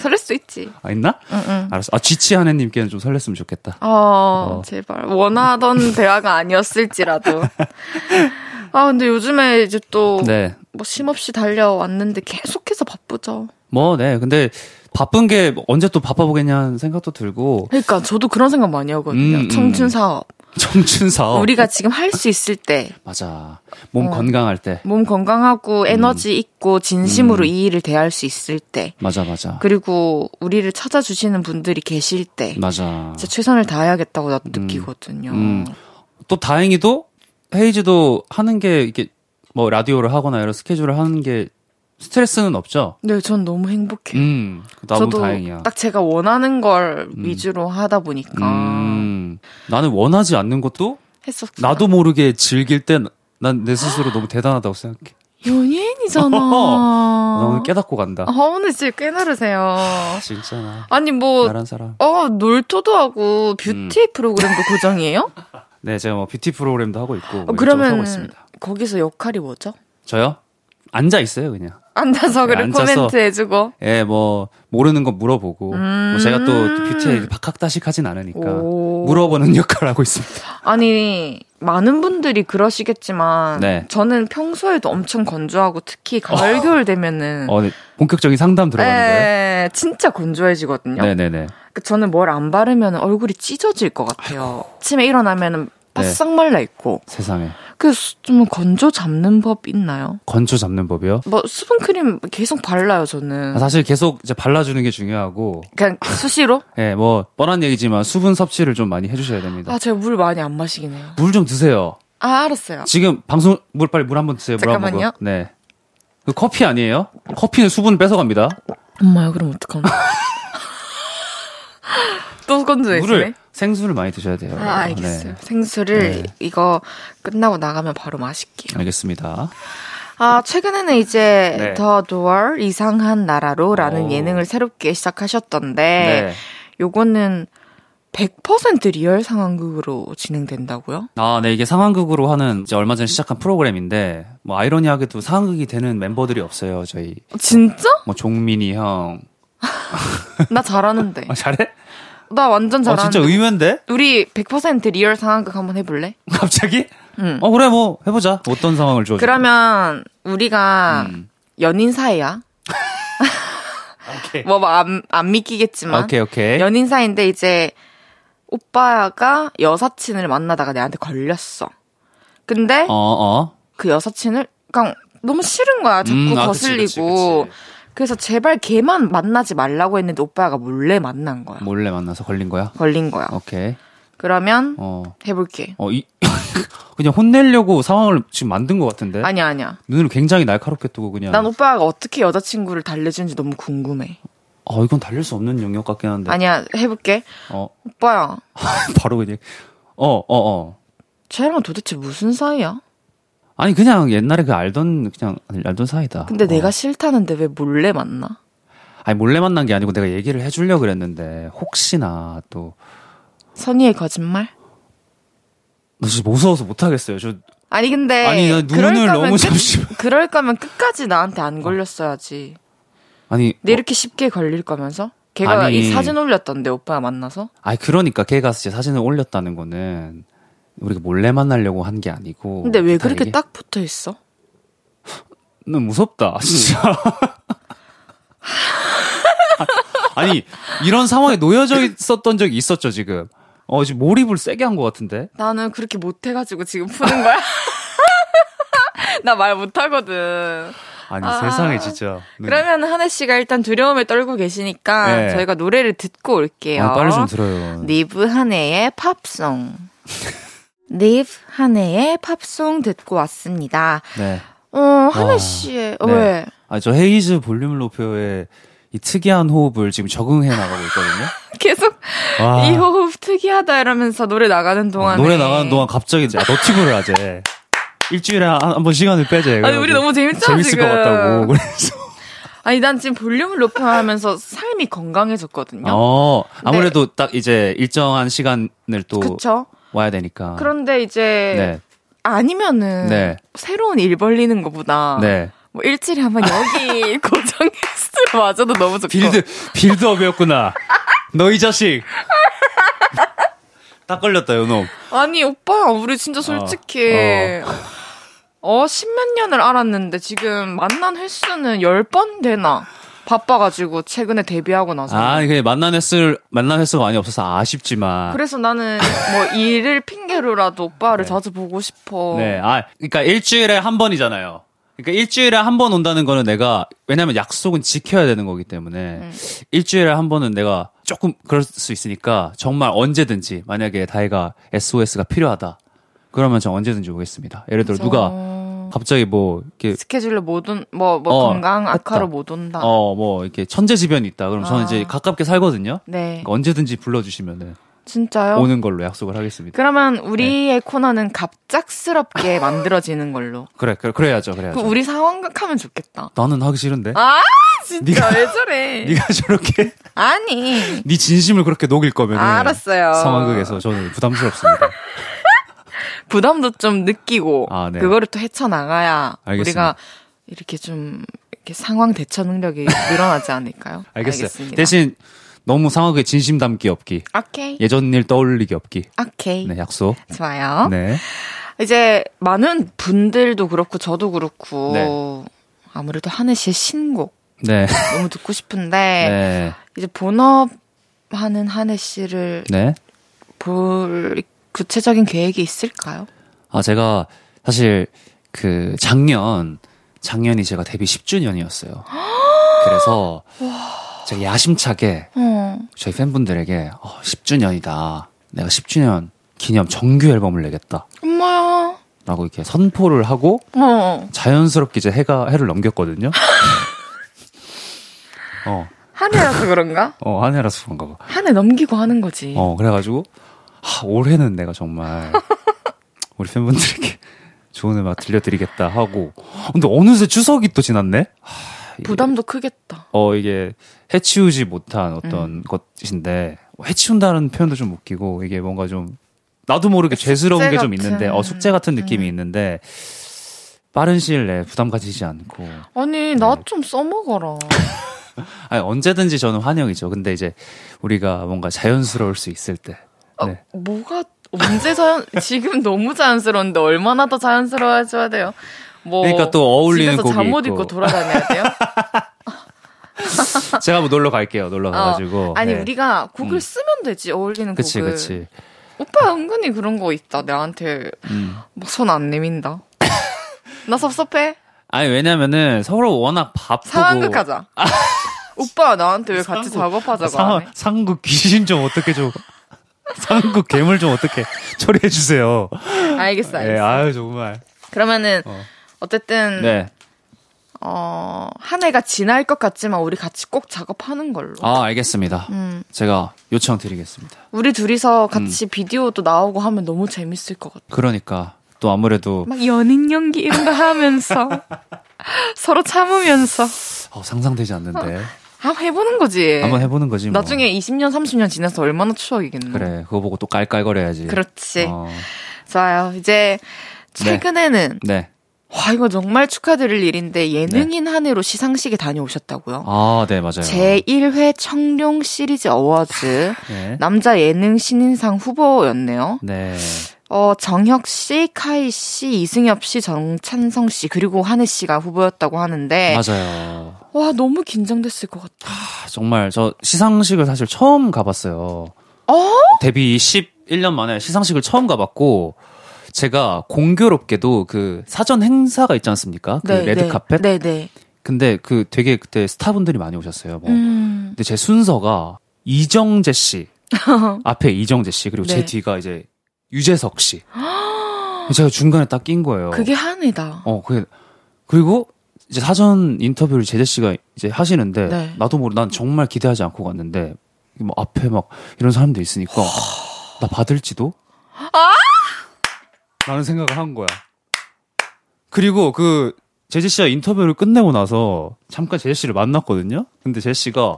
설렐 수 있지. 아, 있나? 응, 응. 알았어. 아, 지치 한혜님께는 좀 설렜으면 좋겠다. 어, 어. 제발. 원하던 대화가 아니었을지라도. 아, 근데 요즘에 이제 또, 네. 뭐, 쉼없이 달려왔는데 계속해서 바쁘죠. 뭐, 네. 근데 바쁜 게 언제 또 바빠보겠냐는 생각도 들고, 그러니까 저도 그런 생각 많이 하거든요. 음, 음. 청춘 사업. 청춘 사업. 우리가 지금 할 수 있을 때, 맞아. 몸 어. 건강할 때. 몸 건강하고 에너지 있고 진심으로 음. 이 일을 대할 수 있을 때, 맞아, 맞아. 그리고 우리를 찾아주시는 분들이 계실 때, 맞아. 진짜 최선을 다해야겠다고 나도 느끼거든요. 음. 또 다행히도 헤이즈도 하는 게 이게 뭐 라디오를 하거나 이런 스케줄을 하는 게 스트레스는 없죠. 네, 전 너무 행복해요. 음, 너무 저도 다행이야. 딱 제가 원하는 걸 위주로 하다 보니까 음, 나는 원하지 않는 것도 했었어요. 나도 모르게 즐길 때 난 내 스스로 너무 대단하다고 생각해. 연예인이잖아. 나 오늘 깨닫고 간다. 아, 오늘 진짜 깨달으세요. 진짜 나 아니 뭐 나란 사람. 어, 놀토도 하고 뷰티 음. 프로그램도 고정이에요? 네, 제가 뭐 뷰티 프로그램도 하고 있고 뭐 어, 하고 그러면 있습니다. 거기서 역할이 뭐죠? 저요? 앉아 있어요, 그냥. 앉아서 그래 앉아서. 코멘트 해주고. 예, 뭐 모르는 거 물어보고 뭐 제가 또 뷰티에 박학다식하진 않으니까 음. 오. 물어보는 역할을 하고 있습니다. 아니 많은 분들이 그러시겠지만 네. 저는 평소에도 엄청 건조하고 특히 가을 겨울 되면은 어, 네. 본격적인 상담 들어가는 거예요? 에, 진짜 건조해지거든요. 네네네. 그 저는 뭘 안 바르면 얼굴이 찢어질 것 같아요. 아침에 일어나면은 바싹 네. 말라 있고. 세상에 그래서 좀 건조 잡는 법 있나요? 건조 잡는 법이요? 뭐 수분크림 계속 발라요 저는. 아, 사실 계속 이제 발라주는 게 중요하고, 그냥 수시로? 예, 뭐 뻔한 얘기지만 수분 섭취를 좀 많이 해주셔야 됩니다. 아 제가 물 많이 안 마시긴 해요. 물 좀 드세요. 아 알았어요. 지금 방송 물 빨리 물 한 번 드세요. 물한 잠깐만요. 네. 그 커피 아니에요? 커피는 수분 뺏어갑니다. 엄마야 그럼 어떡하나? 또 건조해지네. 물을 생수를 많이 드셔야 돼요. 아, 알겠어요. 네. 생수를 네. 이거 끝나고 나가면 바로 마실게요. 알겠습니다. 아, 최근에는 이제 네. The Door 이상한 나라로라는 오. 예능을 새롭게 시작하셨던데 네. 요거는 100% 리얼 상황극으로 진행된다고요? 아, 네, 이게 상황극으로 하는 이제 얼마 전에 시작한 프로그램인데, 뭐, 아이러니하게도 상황극이 되는 멤버들이 없어요, 저희. 진짜? 뭐, 종민이 형. 나 잘하는데. 아, 잘해? 나 완전 어, 잘하는데. 진짜 의외인데? 우리 100% 리얼 상황극 한번 해볼래? 갑자기? 응. 어, 그래, 뭐, 해보자. 어떤 상황을 줘. 그러면 우리가 음. 연인 사이야. 오케이. 뭐안 안 믿기겠지만 오케이, 오케이. 연인 사이인데 이제 오빠가 여사친을 만나다가 내한테 걸렸어. 근데 어, 어. 그 여사친을 그냥 너무 싫은 거야. 자꾸 음, 아, 그치, 거슬리고. 그치, 그치. 그 래서 제발 걔만 만나지 말라고 했는데 오빠가 몰래 만난 거야. 몰래 만나서 걸린 거야? 걸린 거야. 오케이. 그러면 어. 해볼게. 어, 이, 그냥 혼내려고 상황을 지금 만든 것 같은데? 아니야 아니야. 눈을 굉장히 날카롭게 뜨고 그냥. 난 오빠가 어떻게 여자친구를 달래주는지 너무 궁금해. 어, 이건 달릴 수 없는 영역 같긴 한데. 아니야 해볼게. 어, 오빠야, 바로 그냥. 어, 어, 어. 쟤랑 도대체 무슨 사이야? 아니, 그냥 옛날에 그 알던, 그냥 알던 사이다. 근데 어. 내가 싫다는데 왜 몰래 만나? 아니, 몰래 만난 게 아니고 내가 얘기를 해주려고 그랬는데, 혹시나 또, 선의의 거짓말? 너 진짜 무서워서 못 하겠어요. 저, 아니 근데 아니, 나 눈을 너무 끝- 잠시만. 그럴 거면 끝까지 나한테 안 걸렸어야지. 아니, 내 이렇게 쉽게 걸릴 거면서? 걔가 아니. 이 사진 올렸던데 오빠 만나서? 아니, 그러니까 걔가 진짜 사진을 올렸다는 거는, 우리가 몰래 만나려고 한 게 아니고. 근데 왜다 그렇게 얘기- 딱 붙어 있어? 넌 무섭다, 진짜. 아니, 이런 상황에 놓여져 있었던 적이 있었죠, 지금. 어, 지금 몰입을 세게 한 것 같은데? 나는 그렇게 못해가지고 지금 푸는 거야. 나 말 못하거든. 아니, 아. 세상에, 진짜. 네. 그러면 하늘 씨가 일단 두려움에 떨고 계시니까 네. 저희가 노래를 듣고 올게요. 아, 빨리 좀 들어요. 리브 한해의 팝송. 리브 한해의 팝송 듣고 왔습니다. 네. 어, 한해 와. 씨의, 어, 네. 왜? 아, 저 헤이즈 볼륨을 높여의 이 특이한 호흡을 지금 적응해 나가고 있거든요. 계속 와. 이 호흡 특이하다 이러면서 노래 나가는 동안에. 아. 노래 나가는 동안 갑자기 이제 아, 너튜브를 하재. 일주일에 한번 시간을 빼재. 아니, 우리 너무 재밌잖아, 재밌을 지금. 것 같다고. 그래서. 아니, 난 지금 볼륨을 높여 하면서 삶이 건강해졌거든요. 어, 아무래도 딱 이제 일정한 시간을 또 그쵸? 와야 되니까. 그런데 이제 네. 아니면은 네. 새로운 일 벌리는 것보다 네. 뭐 일주일에 한번 여기 고정 게스트로 맞아도 너무 좋고 build, build-up이었구나. 너 이 자식. 딱 걸렸다, 요 놈. 아니 오빠 우리 진짜 솔직히 어 십몇 년을 알았는데 지금 만난 횟수는 열 번 되나 바빠가지고 최근에 데뷔하고 나서 아, 그게 만난 횟수, 만난 횟수가 많이 없어서 아쉽지만. 그래서 나는 뭐 일을 핑계로라도 오빠를 네. 자주 보고 싶어 네. 아, 그러니까 일주일에 한 번이잖아요. 그러니까 일주일에 한 번 온다는 거는 내가 왜냐면 약속은 지켜야 되는 거기 때문에 음. 일주일에 한 번은 내가 조금 그럴 수 있으니까 정말 언제든지 만약에 다이가 SOS가 필요하다. 그러면 저 언제든지 오겠습니다. 예를 들어 누가 어, 갑자기 뭐 이렇게 스케줄로 못 온 뭐뭐 뭐 어, 건강 악화로 없다. 못 온다 어 뭐 이렇게 천재지변이 있다. 그럼 저는 아. 이제 가깝게 살거든요. 네 그러니까 언제든지 불러주시면은 진짜요? 오는 걸로 약속을 하겠습니다. 그러면 우리의 코너는 갑작스럽게 만들어지는 걸로. 그래, 그래 그래야죠, 그 그래야죠. 우리 상황극 하면 좋겠다. 나는 하기 싫은데. 아 진짜 네가- 왜 저래? 네가 저렇게 아니 네 진심을 그렇게 녹일 거면 알았어요. 상황극에서 저는 부담스럽습니다. 부담도 좀 느끼고 아, 네. 그거를 또 헤쳐 나가야 알겠습니다. 우리가 이렇게 좀 이렇게 상황 대처 능력이 늘어나지 않을까요? 알겠어요. 알겠습니다. 대신 너무 상하게 진심 담기 없기. 오케이. 예전 일 떠올리기 없기. 오케이. 네, 약속. 좋아요. 네. 이제 많은 분들도 그렇고 저도 그렇고 네. 아무래도 한혜 씨의 신곡 네. 너무 듣고 싶은데 네. 이제 본업하는 한혜 씨를 네. 볼 구체적인 계획이 있을까요? 아, 제가 사실 그 작년, 작년이 제가 데뷔 10주년이었어요. 그래서 제가 야심차게 어. 저희 팬분들에게 어, 10주년이다. 내가 10주년 기념 정규 앨범을 내겠다. 엄마야. 라고 이렇게 선포를 하고 어. 자연스럽게 이제 해가, 해를 넘겼거든요. 어, 한 해라서 그런가? 어, 한 해라서 그런가 봐. 한 해 넘기고 하는 거지. 어, 그래가지고, 하, 올해는 내가 정말, 우리 팬분들에게 좋은 음악 들려드리겠다 하고, 근데 어느새 추석이 또 지났네? 하, 이게, 부담도 크겠다. 어, 이게 해치우지 못한 어떤 것인데, 해치운다는 표현도 좀 웃기고, 이게 뭔가 좀, 나도 모르게 죄스러운 게 좀. 있는데, 어, 숙제 같은 느낌이 음. 있는데, 빠른 시일 내에 부담 가지지 않고, 아니, 나좀 써먹어라. 아니, 언제든지 저는 환영이죠. 근데 이제, 우리가 뭔가 자연스러울 수 있을 때, 어, 네. 뭐가, 언제 자연, 지금 너무 자연스러운데 얼마나 더 자연스러워 해줘야 돼요? 뭐. 그러니까 또 어울리는 집에서 잠옷. 입고 돌아다녀야 돼요? 제가 뭐 놀러 갈게요. 놀러 가가지고. 어, 아니, 네. 우리가 곡을 음. 쓰면 되지, 어울리는 그치, 곡을. 그치. 오빠 은근히 그런 거 있다. 내한테 음. 막손안 내민다. 나 섭섭해? 아니, 왜냐면은 서로 워낙 바쁘고. 상황극 하자. 오빠 나한테 왜 같이 작업하자고 안 상, 해? 상국 귀신 좀 어떻게 좀. 상국 괴물 좀 어떻게 처리해 주세요. 알겠어, 네, 알겠어. 아유, 정말. 그러면은 어. 어쨌든 네. 어, 한 해가 지날 것 같지만 우리 같이 꼭 작업하는 걸로. 아, 알겠습니다. 음. 제가 요청 드리겠습니다. 우리 둘이서 음. 같이 비디오도 나오고 하면 너무 재밌을 것 같아. 그러니까. 또 아무래도 막 연인 연기 이런 거 하면서 서로 참으면서 어, 상상되지 않는데. 한 번 해보는 거지. 한번 해보는 거지 뭐. 나중에 20년, 30년 지나서 얼마나 추억이겠노. 그래, 그거 보고 또 깔깔거려야지. 그렇지. 어, 좋아요. 이제 최근에는 네. 와 이거 정말 축하드릴 일인데 예능인 한 해로 시상식에 다녀오셨다고요. 아, 네, 맞아요. 제1회 청룡 시리즈 어워즈 네. 남자 예능 신인상 후보였네요. 네. 어, 정혁 씨, 카이 씨, 이승엽 씨, 정찬성 씨, 그리고 한혜 씨가 후보였다고 하는데 맞아요. 와 너무 긴장됐을 것 같아. 아, 정말 저 시상식을 사실 처음 가봤어요. 어? 데뷔 11년 만에 시상식을 처음 가봤고 제가 공교롭게도 그 사전 행사가 있지 않습니까? 그 레드 카펫. 네, 네. 근데 그 되게 그때 스타분들이 많이 오셨어요. 뭐. 음. 근데 제 순서가 이정재 씨 앞에 이정재 씨 그리고 제 네. 뒤가 이제 유재석 씨. 제가 중간에 딱 낀 거예요. 그게 한 해다. 어, 그 그리고 이제 사전 인터뷰를 제재 씨가 이제 하시는데 네. 나도 모르 난 정말 기대하지 않고 갔는데 뭐 앞에 막 이런 사람들 있으니까 나 받을지도 라는 생각을 한 거야. 그리고 그 제재 씨가 인터뷰를 끝내고 나서 잠깐 제재 씨를 만났거든요. 근데 제재 씨가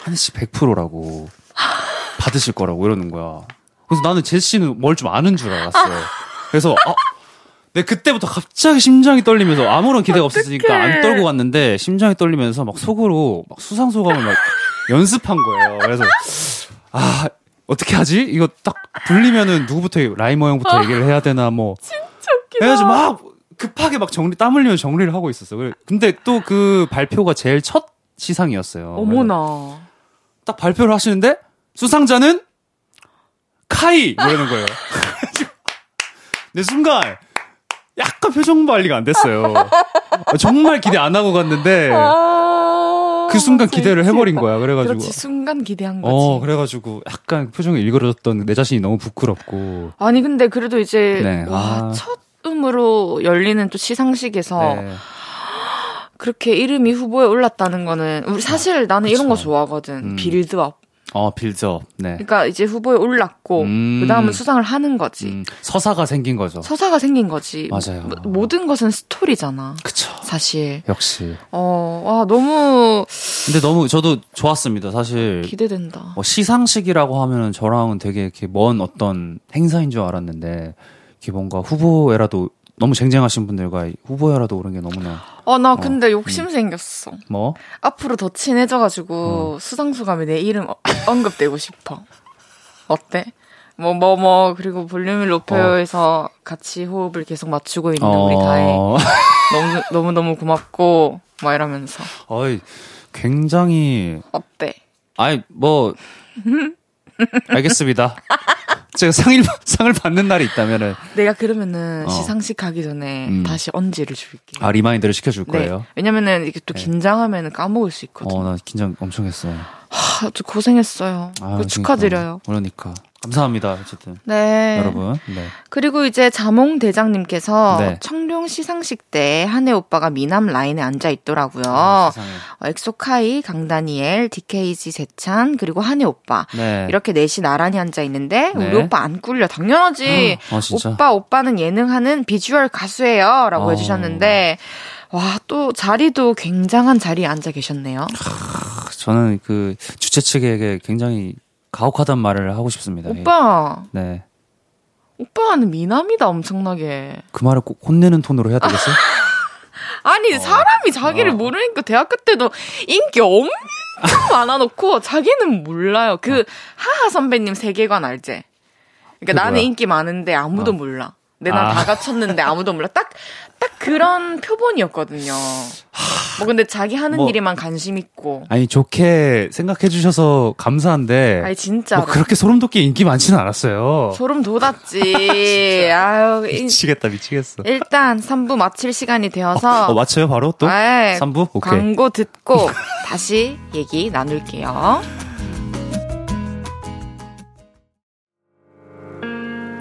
한혜 씨 100%라고 받으실 거라고 이러는 거야. 그래서 나는 제재 씨는 뭘 좀 아는 줄 알았어. 그래서 아, 내 그때부터 갑자기 심장이 떨리면서 아무런 기대가 없었으니까 안 떨고 갔는데 심장이 떨리면서 막 속으로 막 수상 소감을 막 연습한 거예요. 그래서 아 어떻게 하지? 이거 딱 불리면은 누구부터 라이머 형부터 얘기를 해야 되나 뭐 해가지고 막 급하게 막 정리 땀 흘리면서 정리를 하고 있었어. 근데 또 그 발표가 제일 첫 시상이었어요. 어머나. 딱 발표를 하시는데 수상자는 카이 이러는 거예요. 내 순간 약간 표정 관리가 안 됐어요. 정말 기대 안 하고 갔는데 아, 그 순간 기대를 해버린 거야. 그래가지고 그렇지 순간 기대한 거지. 어 그래가지고 약간 표정이 일그러졌던 내 자신이 너무 부끄럽고 아니 근데 그래도 이제 네, 와, 아. 첫 음으로 열리는 또 시상식에서 네. 그렇게 이름이 후보에 올랐다는 거는 우리 사실 나는 이런 거 그쵸. 좋아하거든. 음. 빌드업. 어 빌드업 네 그러니까 이제 후보에 올랐고 음. 그다음은 수상을 하는 거지. 음, 서사가 생긴 거죠. 서사가 생긴 거지. 맞아요. 모- 모든 것은 스토리잖아. 그쵸. 사실. 역시. 어, 와, 너무 근데 너무 저도 좋았습니다. 사실 기대된다. 뭐 시상식이라고 하면은 저랑은 되게 이렇게 먼 어떤 행사인 줄 알았는데 이게 뭔가 후보에라도 너무 쟁쟁하신 분들과 후보여라도 오른 게 너무나 어, 나 근데 욕심 음. 생겼어. 뭐 앞으로 더 친해져가지고 음. 수상수감에 내 이름 어- 언급되고 싶어. 어때? 뭐, 뭐, 뭐, 그리고 볼륨을 높여요에서 같이 호흡을 계속 맞추고 있는 우리 다혜. 어, 너무, 너무, 너무 고맙고, 막 이러면서. 어이 굉장히 어때? 아이 뭐 알겠습니다. 제가 상을 상을 받는 날이 있다면은 내가 그러면은 어. 시상식 가기 전에 음. 다시 언질을 줄게. 아 remind를 시켜줄 네. 거예요. 왜냐면은 이게 또 네. 긴장하면은 까먹을 수 있거든. 어 나 긴장 엄청 했어요. 하, 저 고생했어요. 아, 그 축하드려요. 그러니까 감사합니다. 어쨌든 네. 여러분. 네. 그리고 이제 자몽 대장님께서 네. 청룡 시상식 때 한해 오빠가 미남 라인에 앉아 있더라고요. 아. 어, 엑소카이, 강다니엘, DKG 세찬 그리고 한혜 오빠 네. 이렇게 넷이 나란히 앉아 있는데 네. 우리 오빠 안 꿀려 당연하지. 어, 진짜. 오빠 오빠는 예능하는 비주얼 가수예요라고 어. 해주셨는데 와 또 자리도 굉장한 자리에 앉아 계셨네요. 저는 그 주최 측에게 굉장히 가혹하단 말을 하고 싶습니다. 오빠 네. 오빠는 미남이다 엄청나게. 그 말을 꼭 혼내는 톤으로 해야 되겠어요? 아니 사람이 자기를 어. 모르니까 대학교 때도 인기 엄청 많아놓고 자기는 몰라요. 그 하하 선배님 세계관 알지? 그러니까 나는 뭐야? 인기 많은데 아무도 어. 몰라. 내난 아. 다 갖췄는데 아무도 몰라. 딱, 딱 그런 표본이었거든요. 뭐 근데 자기 하는 뭐. 일에만 관심 있고. 아니 좋게 생각해 주셔서 감사한데 아니 진짜 뭐 그렇게 소름 돋게 인기 많지는 않았어요. 소름 돋았지. 아유 이- 미치겠다 미치겠어. 일단 3부 마칠 시간이 되어서 어 맞춰요 바로 또 네, 3부 오케이. 광고 듣고 다시 얘기 나눌게요.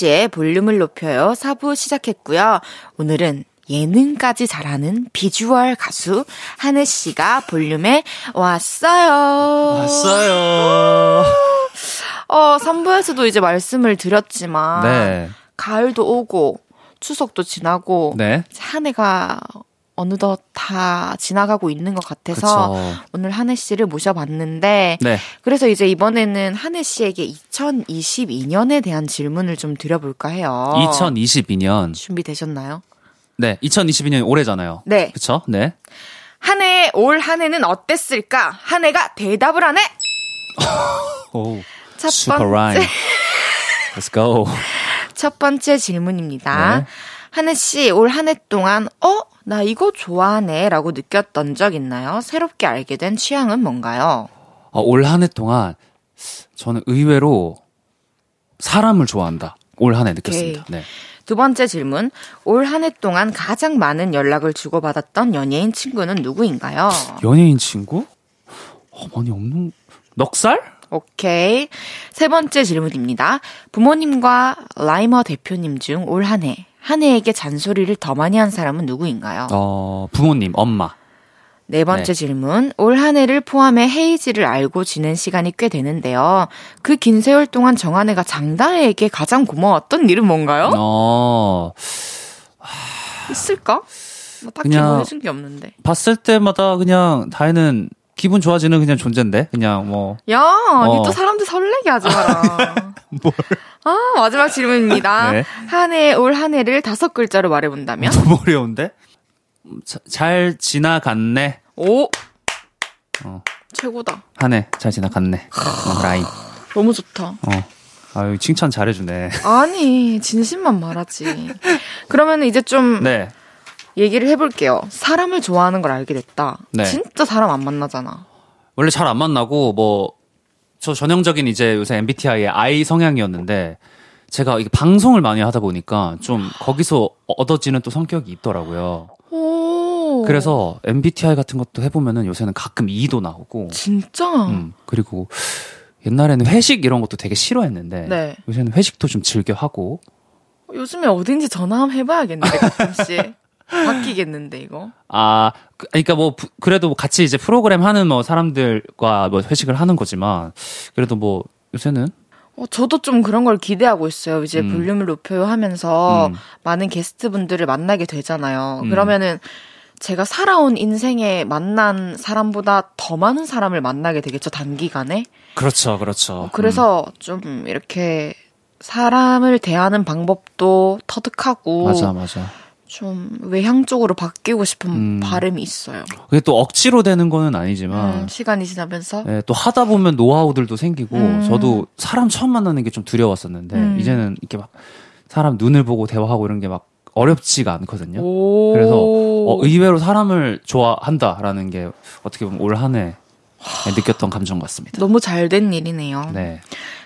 헤이지의 볼륨을 높여요. 4부 시작했고요. 오늘은 예능까지 잘하는 비주얼 가수 한혜 씨가 볼륨에 왔어요. 왔어요. 어, 3부에서도 이제 말씀을 드렸지만 네. 가을도 오고 추석도 지나고 네. 한 해가 어느덧 다 지나가고 있는 것 같아서 그쵸. 오늘 한혜 씨를 모셔봤는데 네. 그래서 이제 이번에는 한혜 씨에게 2022년에 대한 질문을 좀 드려볼까 해요. 2022년. 준비되셨나요? 네. 2022년 올해잖아요. 네. 그쵸? 네. 한 해, 올 한 해는 어땠을까? 한 해가 대답을 안 해! 오. 첫 번째. Let's go. 첫 번째 질문입니다. 네. 한혜 씨, 올 한 해 동안, 어? 나 이거 좋아하네. 라고 느꼈던 적 있나요? 새롭게 알게 된 취향은 뭔가요? 어, 올한 해 동안 저는 의외로 사람을 좋아한다. 올 한 해 느꼈습니다. 네. 두 번째 질문. 올 한 해 동안 가장 많은 연락을 주고받았던 연예인 친구는 누구인가요? 연예인 친구? 어, 많이 없는, 넉살? 오케이. 세 번째 질문입니다. 부모님과 라이머 대표님 중 올 한 해, 한해에게 잔소리를 더 많이 한 사람은 누구인가요? 어, 부모님, 엄마. 네 번째 네. 질문. 올 한 해를 포함해 헤이지를 알고 지낸 시간이 꽤 되는데요. 그 긴 세월 동안 정한해가 장다혜에게 가장 고마웠던 일은 뭔가요? 어, 있을까? 뭐 딱히 뭐 해준 게 없는데. 봤을 때마다 그냥 다혜는 기분 좋아지는 그냥 존재인데? 그냥 뭐, 야, 어. 니또 사람들 설레게 하지 마라. 뭘. 아, 마지막 질문입니다. 네. 한 해, 올 한 해를 다섯 글자로 말해본다면? 너무 어려운데? 음, 자- 잘 지나갔네. 오! 어. 최고다. 한 해 잘 지나갔네. 어, 라인. 너무 좋다. 어. 아유, 칭찬 잘해주네. 아니, 진심만 말하지. 그러면 이제 좀 네. 얘기를 해볼게요. 사람을 좋아하는 걸 알게 됐다. 네. 진짜 사람 안 만나잖아. 원래 잘 안 만나고, 뭐, 저 전형적인 이제 요새 MBTI의 I 성향이었는데, 제가 이게 방송을 많이 하다 보니까 좀 거기서 얻어지는 또 성격이 있더라고요. 오. 그래서 MBTI 같은 것도 해보면은 요새는 가끔 E도 나오고, 진짜? 음, 그리고 옛날에는 회식 이런 것도 되게 싫어했는데 네. 요새는 회식도 좀 즐겨 하고 요즘에 어딘지 전화 한번 해봐야겠는데 가끔씩 바뀌겠는데 이거. 아 그- 그러니까 뭐 부- 그래도 뭐 같이 이제 프로그램 하는 뭐 사람들과 뭐 회식을 하는 거지만 그래도 뭐 요새는 어, 저도 좀 그런 걸 기대하고 있어요. 이제 음. 볼륨을 높여요 하면서 음. 많은 게스트분들을 만나게 되잖아요. 음. 그러면은 제가 살아온 인생에 만난 사람보다 더 많은 사람을 만나게 되겠죠, 단기간에. 그렇죠 그렇죠 그래서 좀 이렇게 사람을 대하는 방법도 터득하고 음, 맞아 맞아 좀 외향적으로 바뀌고 싶은 음. 바람이 있어요. 그게 또 억지로 되는 거는 아니지만 음, 시간이 지나면서 예, 또 하다 보면 노하우들도 생기고 음. 저도 사람 처음 만나는 게 좀 두려웠었는데 음. 이제는 이렇게 막 사람 눈을 보고 대화하고 이런 게 막 어렵지가 않거든요. 오. 그래서 어, 의외로 사람을 좋아한다라는 게 어떻게 보면 올 한해 느꼈던 감정 같습니다. 너무 잘 된 일이네요. 네.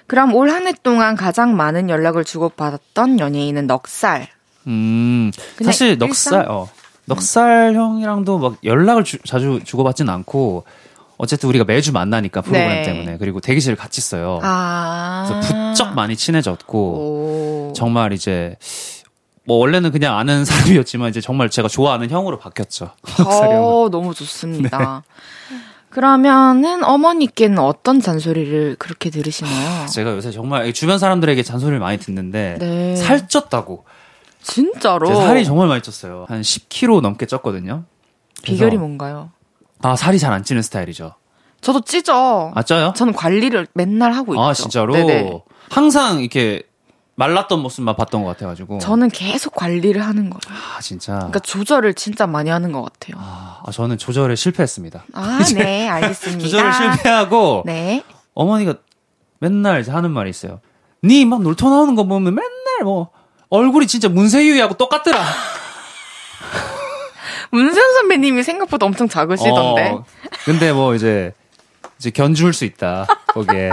그럼 올 한 해 동안 가장 많은 연락을 주고받았던 연예인은 넉살. 음, 사실 넉살, 어, 넉살 형이랑도 막 연락을 주- 자주 주고받진 않고 어쨌든 우리가 매주 만나니까 프로그램 네. 때문에 그리고 대기실 같이 써요. 아. 그래서 부쩍 많이 친해졌고 오. 정말 이제 뭐 원래는 그냥 아는 사람이었지만 이제 정말 제가 좋아하는 형으로 바뀌었죠. 어, 너무 좋습니다. 그러면은 어머니께는 어떤 잔소리를 그렇게 들으시나요? 제가 요새 정말 주변 사람들에게 잔소리를 많이 듣는데 네. 살쪘다고. 진짜로? 살이 정말 많이 쪘어요. 한 10kg 넘게 쪘거든요. 비결이 뭔가요? 아 살이 잘 안 찌는 스타일이죠. 저도 찌죠. 아 쪄요? 저는 관리를 맨날 하고 있죠. 아 진짜로? 네네. 항상 이렇게 말랐던 모습만 봤던 것 같아가지고. 저는 계속 관리를 하는 거예요. 아 진짜. 그러니까 조절을 진짜 많이 하는 것 같아요. 아, 아, 저는 조절에 실패했습니다. 아, 네, 알겠습니다. 조절을 실패하고 네. 어머니가 맨날 하는 말이 있어요. 니막 놀토 나오는 거 보면 맨날 뭐 얼굴이 진짜 문세유하고 똑같더라. 문세윤 선배님이 생각보다 엄청 작으시던데. 어, 근데 뭐 이제 이제 견줄 수 있다 거기에.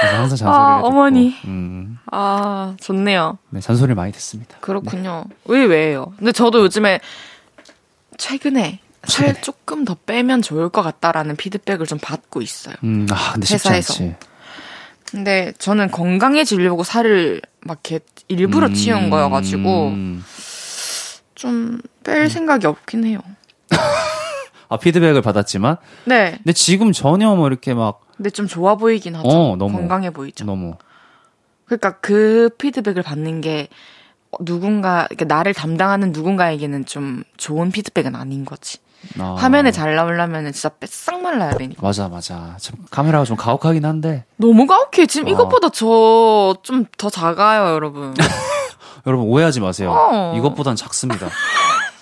그래서 항상 잔소리를 아, 듣고, 어머니. 음, 아, 좋네요. 네, 잔소리를 많이 듣습니다. 그렇군요. 왜, 왜요? 근데 저도 요즘에 최근에 살 조금 더 빼면 좋을 것 같다라는 피드백을 좀 받고 있어요. 음, 아 근데 쉽지 회사에서. 않지. 근데 저는 건강해지려고 살을 막 이렇게 일부러 음, 찌운 거여가지고 음. 좀뺄 생각이 없긴 해요. 아 피드백을 받았지만 네. 근데 지금 전혀 뭐 이렇게 막 근데 좀 좋아 보이긴 하죠. 어, 너무. 건강해 보이죠. 너무 그러니까 그 피드백을 받는 게 누군가, 그러니까 나를 담당하는 누군가에게는 좀 좋은 피드백은 아닌 거지. 아, 화면에 잘 나오려면 진짜 뺏싹 말라야 되니까. 맞아 맞아 참 카메라가 좀 가혹하긴 한데 너무 가혹해. 지금 어. 이것보다 저 좀 더 작아요, 여러분. 여러분 오해하지 마세요 어. 이것보단 작습니다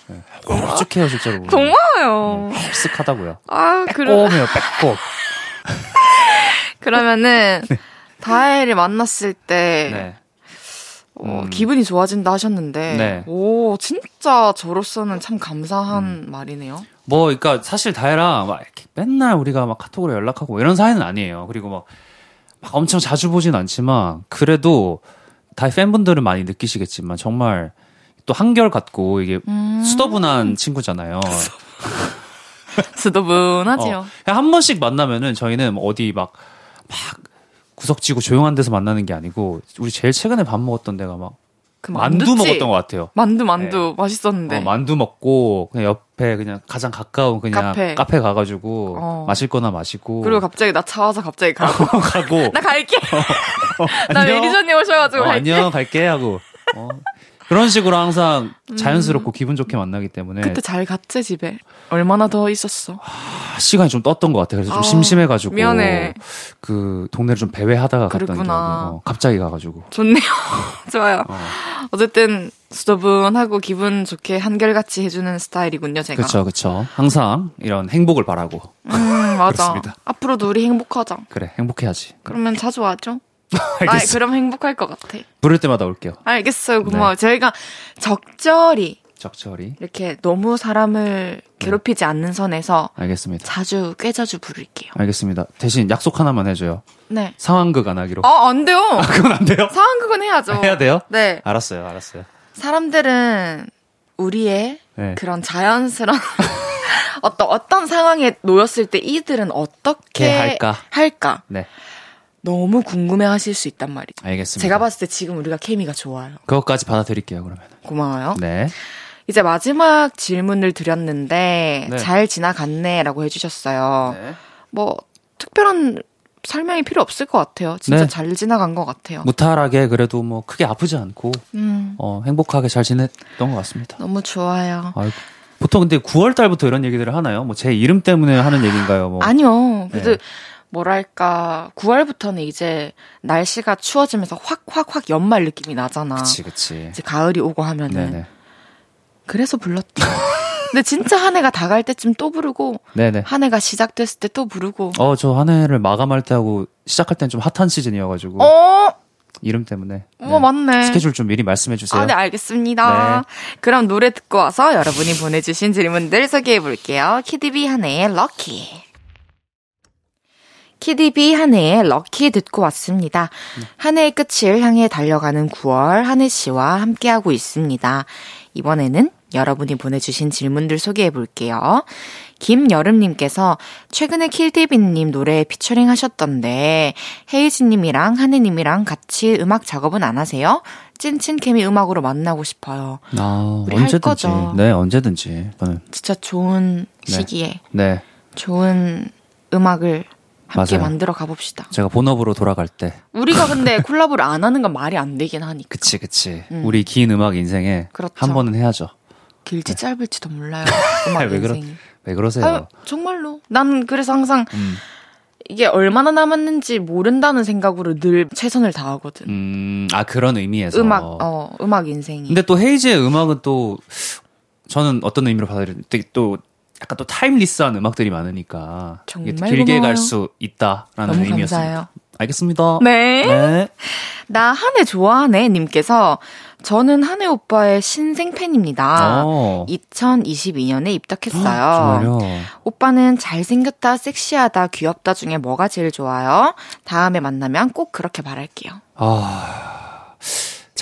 네, 홀쭉해요 실제로 보면. 고마워요. 네, 아, 그래. 빼꼼해요 빼꼼 그러면은, 다혜를 만났을 때, 네. 어, 음. 기분이 좋아진다 하셨는데, 네. 오, 진짜 저로서는 참 감사한 말이네요. 뭐, 그니까, 사실 다혜랑 막 이렇게 맨날 우리가 막 카톡으로 연락하고 이런 사이는 아니에요. 그리고 막, 막 엄청 자주 보진 않지만, 그래도 다혜 팬분들은 많이 느끼시겠지만, 정말 또 한결 같고, 이게 음. 수더분한 친구잖아요. 스더분하지요. 어, 한 번씩 만나면은 저희는 뭐 어디 막, 막 구석지고 조용한 데서 만나는 게 아니고, 우리 제일 최근에 밥 먹었던 데가 막, 그 만두. 먹었던 것 같아요. 만두, 만두. 맛있었는데. 어, 만두 먹고 그냥 옆에 그냥 가장 가까운 그냥 카페. 카페, 가가지고 어. 마실 거나 마시고 그리고 갑자기 나 차 와서 갑자기 가고. 가고 나 갈게. 나 안녕. 매니저님 오셔가지고 어, 갈게. 안녕 갈게 하고 어. 그런 식으로 항상 자연스럽고 기분 좋게 만나기 때문에 음. 그때 잘 갔지, 집에. 얼마나 더 있었어. 아, 시간이 좀 떴던 것 같아요. 그래서 좀 아, 심심해가지고 미안해. 그 동네를 좀 배회하다가 갔던 기억이. 어, 갑자기 가가지고 좋네요. 좋아요. 어. 어쨌든, 수더분하고 기분 좋게 한결같이 해주는 스타일이군요, 제가. 그쵸 그쵸 항상 이런 행복을 바라고 음, 맞아. 앞으로도 우리 행복하자. 그래 행복해야지 그러면 자주 와줘. 아, 그럼 행복할 것 같아. 부를 때마다 올게요 알겠어요. 고마워. 네. 저희가 적절히 적절히 이렇게 너무 사람을 괴롭히지 않는 선에서 알겠습니다 자주, 꽤 자주 부를게요. 알겠습니다. 대신 약속 하나만 해줘요. 네. 상황극 안 하기로. 아, 안 돼요. 그건 안 돼요? 상황극은 해야죠. 해야 돼요? 네. 알았어요, 알았어요. 사람들은 우리의 네. 그런 자연스러운 어떤 어떤 상황에 놓였을 때 이들은 어떻게 할까? 할까? 네. 너무 궁금해 하실 수 있단 말이죠. 알겠습니다. 제가 봤을 때 지금 우리가 케미가 좋아요. 그것까지 받아드릴게요, 그러면. 고마워요. 네. 이제 마지막 질문을 드렸는데 네. 잘 지나갔네 라고 해주셨어요. 뭐 특별한 설명이 필요 없을 것 같아요. 진짜 네. 잘 지나간 것 같아요. 무탈하게 그래도 뭐 크게 아프지 않고 음, 어, 행복하게 잘 지냈던 것 같습니다. 너무 좋아요. 아이고. 보통 근데 9월 달부터 이런 얘기들을 하나요? 뭐 제 이름 때문에 하는 얘기인가요? 뭐. 아니요. 그래도 네. 뭐랄까 9월부터는 이제 날씨가 추워지면서 확 확 확 연말 느낌이 나잖아. 그치, 그치. 이제 가을이 오고 하면은 네네. 그래서 불렀죠. 근데 진짜 한 해가 다 갈 때쯤 또 부르고 네네. 한 해가 시작됐을 때 또 부르고. 어, 저 한 해를 마감할 때 하고 시작할 때는 좀 핫한 시즌이어가지고. 어, 이름 때문에. 어 맞네. 스케줄 좀 미리 말씀해 주세요. 아, 네, 알겠습니다. 네. 그럼 노래 듣고 와서 여러분이 보내주신 질문들 소개해 볼게요. 키디비 한 해의 럭키. 키디비 한 해의 럭키 듣고 왔습니다. 한 해의 끝을 향해 달려가는 9월 한혜 씨와 함께하고 있습니다. 이번에는 여러분이 보내주신 질문들 소개해 볼게요. 김여름님께서 최근에 킬디비님 노래에 피처링 하셨던데 헤이즈님이랑 한혜님이랑 같이 음악 작업은 안 하세요? 찐친 케미 음악으로 만나고 싶어요. 아, 우리 할 언제든지. 거죠. 네, 언제든지. 저는. 진짜 좋은 네. 시기에 네. 좋은 음악을 함께 맞아요. 만들어 가봅시다. 제가 본업으로 돌아갈 때. 우리가 근데 콜라보를 안 하는 건 말이 안 되긴 하니까. 그치, 그치. 음. 우리 긴 음악 인생에. 그렇죠. 한 번은 해야죠. 길지 짧을지도 몰라요. 음악 왜 그러- 인생이. 왜 그러세요? 아유, 정말로. 난 그래서 항상 음. 이게 얼마나 남았는지 모른다는 생각으로 늘 최선을 다하거든. 음, 아, 그런 의미에서. 음악, 어, 음악 인생이. 근데 또 헤이즈의 음악은 또 저는 어떤 의미로 되게 또 약간 또 타임리스한 음악들이 많으니까 정말 길게. 갈 수 있다라는 의미였습니다. 감사해요. 알겠습니다. 네. 네. 나 한해 좋아하네 님께서 저는 한해 오빠의 신생 팬입니다. 어. 2022년에 입덕했어요. 정말요. 오빠는 잘생겼다, 섹시하다, 귀엽다 중에 뭐가 제일 좋아요? 다음에 만나면 꼭 그렇게 말할게요. 아.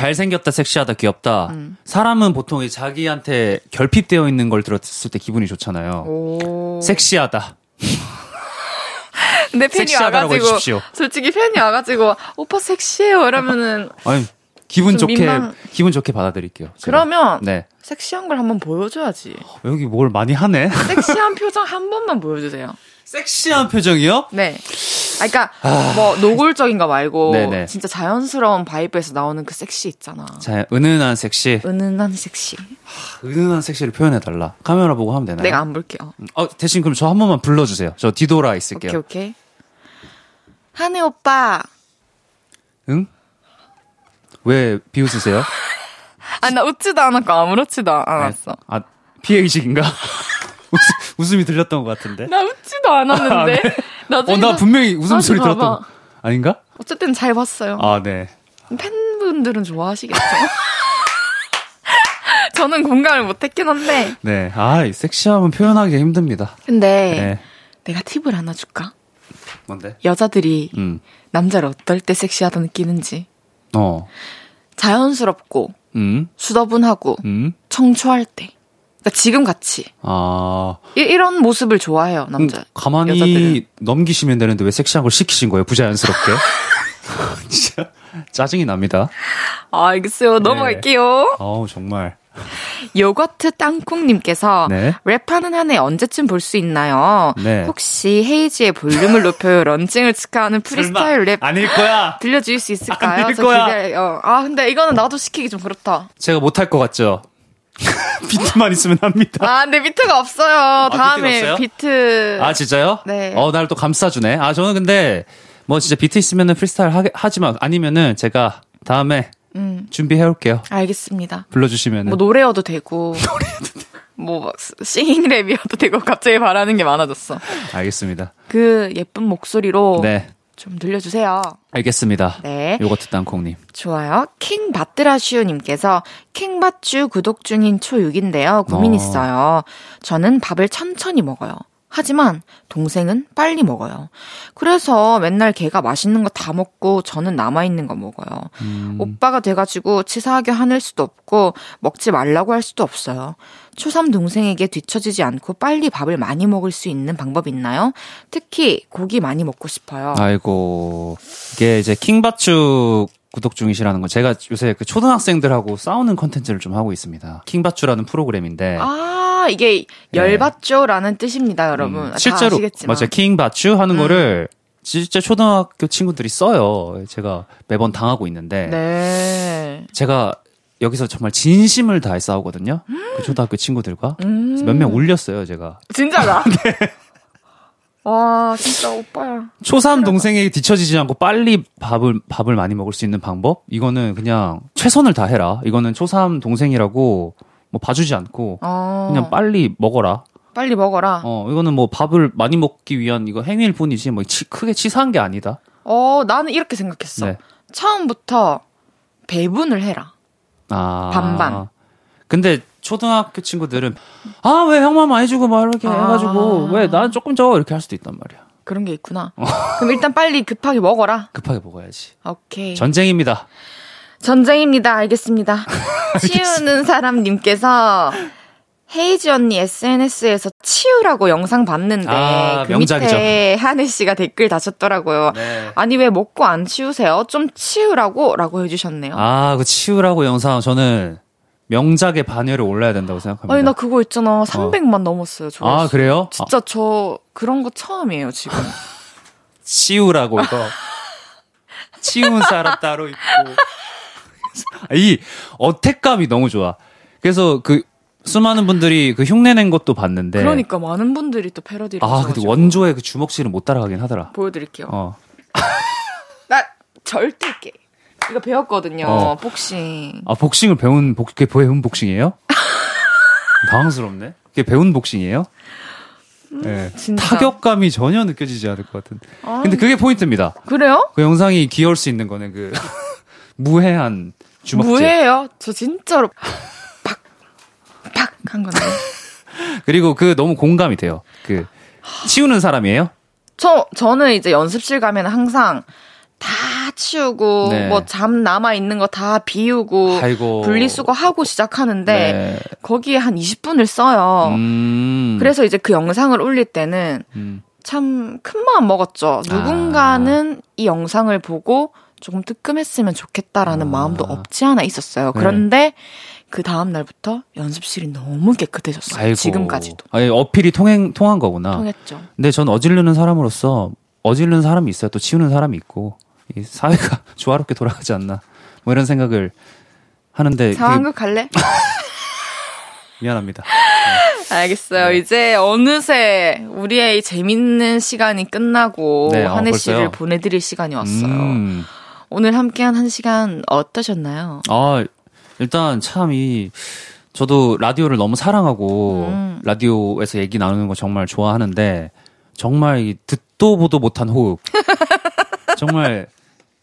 잘생겼다, 섹시하다, 귀엽다. 음. 사람은 보통 이 자기한테 결핍되어 있는 걸 들었을 때 기분이 좋잖아요. 오. 섹시하다. 근데 팬이 와가지고 해주십시오. 솔직히 팬이 와가지고 오빠 섹시해요 이러면은 아니, 기분 좀 좋게, 민망- 기분 좋게 받아들일게요. 제가. 그러면 네. 섹시한 걸 한번 보여줘야지. 여기 뭘 많이 하네? 섹시한 표정 한 번만 보여주세요. 섹시한 표정이요? 네. 아, 그러니까 뭐 노골적인 거 말고 네네. 진짜 자연스러운 바이브에서 나오는 그 섹시 있잖아. 자, 은은한 섹시. 은은한 섹시. 은은한 섹시를 표현해 달라. 카메라 보고 하면 되나요? 내가 안 볼게요. 어, 대신 그럼 저 한 번만 불러 주세요. 저 뒤돌아 있을게요. 오케이 오케이. 한혜 오빠. 응? 왜 비웃으세요? 아 나 웃지도 않았고 아무렇지도 않았어. 아, 피해의식인가? 웃음, 웃음 이 들렸던 것 같은데. 나 웃지도 않았는데. 나중에 어, 나 나- 분명히 웃음소리 들었던. 거. 아닌가? 어쨌든 잘 봤어요. 아, 네. 팬분들은 좋아하시겠죠. 저는 공감을 못했긴 한데. 네. 아, 이 섹시함은 표현하기가 힘듭니다. 근데 네. 내가 팁을 하나 줄까? 뭔데? 여자들이 음. 남자를 어떨 때 섹시하다 느끼는지. 어. 자연스럽고 음. 수더분하고 음. 청초할 때. 그러니까 지금 같이 아. 이런 모습을 좋아해요 남자. 음, 가만히 여자들은. 넘기시면 되는데 왜 섹시한 걸 시키신 거예요? 부자연스럽게. 진짜 짜증이 납니다. 아, 알겠어요. 넘어갈게요. 어우, 정말. 요거트 땅콩님께서 네. 랩하는 한해 언제쯤 볼 수 있나요? 네. 혹시 헤이즈의 볼륨을 높여요 런칭을 축하하는 프리스타일 랩 아닐 거야. 들려줄 수 있을까요? 아닐 저 거야. 기대해요. 아 근데 이거는 나도 시키기 좀 그렇다. 제가 못할 것 같죠? 비트만 있으면 합니다. 아 근데 비트가 없어요. 다음에 비트가 없어요? 비트. 아, 진짜요? 네. 어, 날 또 감싸주네. 아, 저는 근데, 뭐 진짜 비트 있으면은 프리스타일 하, 하지만, 아니면은 제가 다음에 음 준비해 올게요. 알겠습니다. 불러주시면은. 뭐 노래여도 되고. 뭐 singing 랩이어도 되고 갑자기 바라는 게 많아졌어. 알겠습니다. 그 예쁜 목소리로 네. 좀 들려주세요. 알겠습니다. 네. 요거트 땅콩님. 좋아요. 킹바트라슈님께서 킹바쭈 구독 중인 초6인데요. 고민 어. 있어요. 저는 밥을 천천히 먹어요. 하지만 동생은 빨리 먹어요. 그래서 맨날 걔가 맛있는 거 다 먹고 저는 남아있는 거 먹어요. 음. 오빠가 돼가지고 치사하게 화낼 수도 없고 먹지 말라고 할 수도 없어요. 초3 동생에게 뒤처지지 않고 빨리 밥을 많이 먹을 수 있는 방법 있나요? 특히 고기 많이 먹고 싶어요. 아이고 이게 이제 킹바추 구독 중이시라는 거 제가 요새 그 초등학생들하고 싸우는 컨텐츠를 좀 하고 있습니다. 킹바추라는 프로그램인데 아, 이게 열받죠라는 뜻입니다, 여러분. 음, 다 실제로. 맞아요. 킹바추 하는 음. 거를 진짜 초등학교 친구들이 써요. 제가 매번 당하고 있는데 네. 제가 여기서 정말 진심을 다해 싸우거든요. 그 초등학교 친구들과 음. 몇명 울렸어요, 제가. 진짜가? 와, 진짜 오빠야. 초삼 동생에게 뒤처지지 않고 빨리 밥을 밥을 많이 먹을 수 있는 방법? 이거는 그냥 최선을 다해라. 이거는 초삼 동생이라고 뭐 봐주지 않고 어. 그냥 빨리 먹어라. 빨리 먹어라. 어 이거는 뭐 밥을 많이 먹기 위한 이거 행위일 뿐이지 뭐 치- 크게 치사한 게 아니다. 어, 나는 이렇게 생각했어. 네. 처음부터 배분을 해라. 아 반반. 근데 초등학교 친구들은 아 왜 형만 많이 주고 막 이렇게 아. 해가지고 왜 나는 조금 줘 이렇게 할 수도 있단 말이야. 그런 게 있구나. 어. 그럼 일단 빨리 급하게 먹어라. 급하게 먹어야지. 오케이. 전쟁입니다. 전쟁입니다. 알겠습니다. 치우는 사람님께서 헤이즈 언니 SNS에서 치우라고 영상 봤는데 아, 그 명작이죠. 밑에 하늘 씨가 댓글 다셨더라고요. 네. 아니 왜 먹고 안 치우세요? 좀 치우라고라고 해주셨네요. 아, 그 치우라고 영상 저는 명작의 반열에 올라야 된다고 생각합니다. 아니 나 그거 있잖아 300만 넘었어요. 조 아, 그래요? 진짜 저 그런 거 처음이에요 지금. 치우라고 이거. 치운 사람 따로 있고. 이 어택감이 너무 좋아. 그래서 그 수많은 분들이 그 흉내낸 것도 봤는데. 그러니까 많은 분들이 또 패러디를 아, 근데. 원조의 그 주먹질은 못 따라가긴 하더라. 보여드릴게요. 어. 나 절대 이게 이거 배웠거든요. 어. 복싱. 아, 복싱을 배운 복, 그게 배운 복싱이에요? 당황스럽네. 그게 배운 복싱이에요? 네. 진짜. 타격감이 전혀 느껴지지 않을 것 같은. 아, 근데 그게 포인트입니다. 그래요? 그 영상이 귀여울 수 있는 거는 그 무해한 주먹질. 뭐예요? 저 진짜로 팍 팍 한 건데. 그리고 그 너무 공감이 돼요. 그 치우는 사람이에요? 저 저는 이제 연습실 가면 항상 다 치우고 네. 뭐잠 남아 있는 거 다 비우고 아이고. 분리수거 하고 시작하는데 네. 거기에 한 20분을 써요. 음. 그래서 이제 그 영상을 올릴 때는 음. 참큰 마음 먹었죠. 누군가는 이 영상을 보고 조금 뜨끔했으면 좋겠다라는 아. 마음도 없지 않아 있었어요. 네. 그런데 그 다음 날부터 연습실이 너무 깨끗해졌어요. 아이고. 지금까지도 아니, 어필이 통행 통한 거구나. 통했죠. 근데 전 어지르는 사람으로서 어지르는 사람이 있어야 또 치우는 사람이 있고 이 사회가 조화롭게 돌아가지 않나. 뭐 이런 생각을 하는데 상황극 갈래? 미안합니다. 알겠어요. 네. 이제 어느새 우리의 이 재밌는 시간이 끝나고 네, 어, 한혜 씨를 벌써요? 보내드릴 시간이 왔어요. 음. 오늘 함께한 한 시간 어떠셨나요? 아, 일단 참 이 저도 라디오를 너무 사랑하고 음. 라디오에서 얘기 나누는 거 정말 좋아하는데 정말 이 듣도 보도 못한 호흡. 정말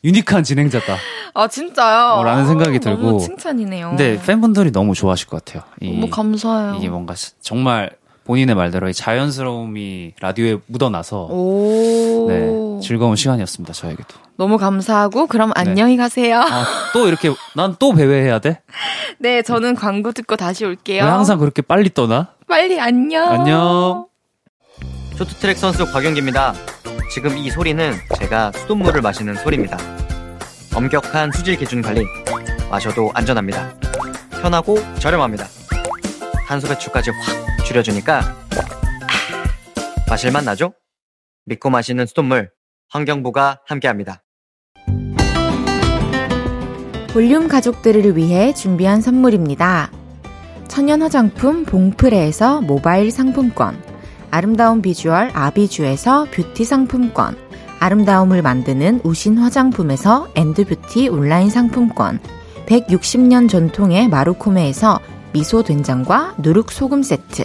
유니크한 진행자다. 아 진짜요? 어, 라는 생각이 아, 들고. 너무 칭찬이네요. 근데 팬분들이 너무 좋아하실 것 같아요. 이, 너무 감사해요. 이게 뭔가 시- 정말 본인의 말대로 이 자연스러움이 라디오에 묻어나서 오. 네, 즐거운 시간이었습니다. 저에게도. 너무 감사하고 그럼 안녕히 가세요. 아, 또 이렇게 난 또 배회해야 돼? 네, 저는 광고 듣고 다시 올게요. 왜 항상 그렇게 빨리 떠나? 빨리 안녕. 안녕. 쇼트트랙 선수 곽영기입니다. 지금 이 소리는 제가 수돗물을 마시는 소리입니다. 엄격한 수질 기준 관리, 마셔도 안전합니다. 편하고 저렴합니다. 탄소 배출까지 확 줄여주니까 아, 마실맛 나죠? 믿고 마시는 수돗물, 환경부가 함께합니다. 볼륨 가족들을 위해 준비한 선물입니다. 천연 화장품 봉프레에서 모바일 상품권, 아름다운 비주얼 아비주에서 뷰티 상품권, 아름다움을 만드는 우신 화장품에서 엔드뷰티 온라인 상품권, 160년 전통의 마루코메에서 미소 된장과 누룩 소금 세트,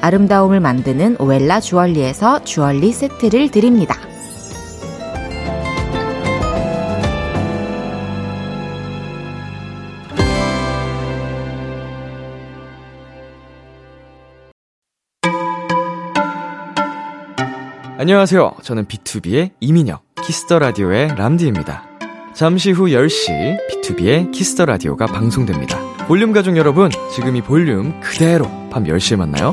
아름다움을 만드는 오엘라 주얼리에서 주얼리 세트를 드립니다. 안녕하세요. 저는 B2B의 이민혁, 키스 더 라디오의 람디입니다. 잠시 후 10시 B2B의 키스 더 라디오가 방송됩니다. 볼륨 가족 여러분, 지금 이 볼륨 그대로 밤 10시에 만나요.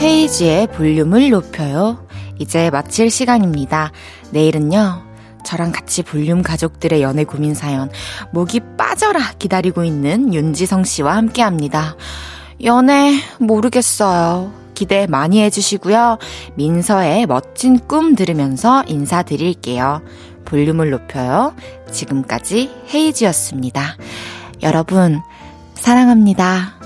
헤이즈의 볼륨을 높여요. 이제 마칠 시간입니다. 내일은요. 저랑 같이 볼륨 가족들의 연애 고민 사연 목이 빠져라 기다리고 있는 윤지성 씨와 함께 합니다. 연애 모르겠어요. 기대 많이 해주시고요. 민서의 멋진 꿈 들으면서 인사드릴게요. 볼륨을 높여요. 지금까지 헤이지였습니다. 여러분, 사랑합니다.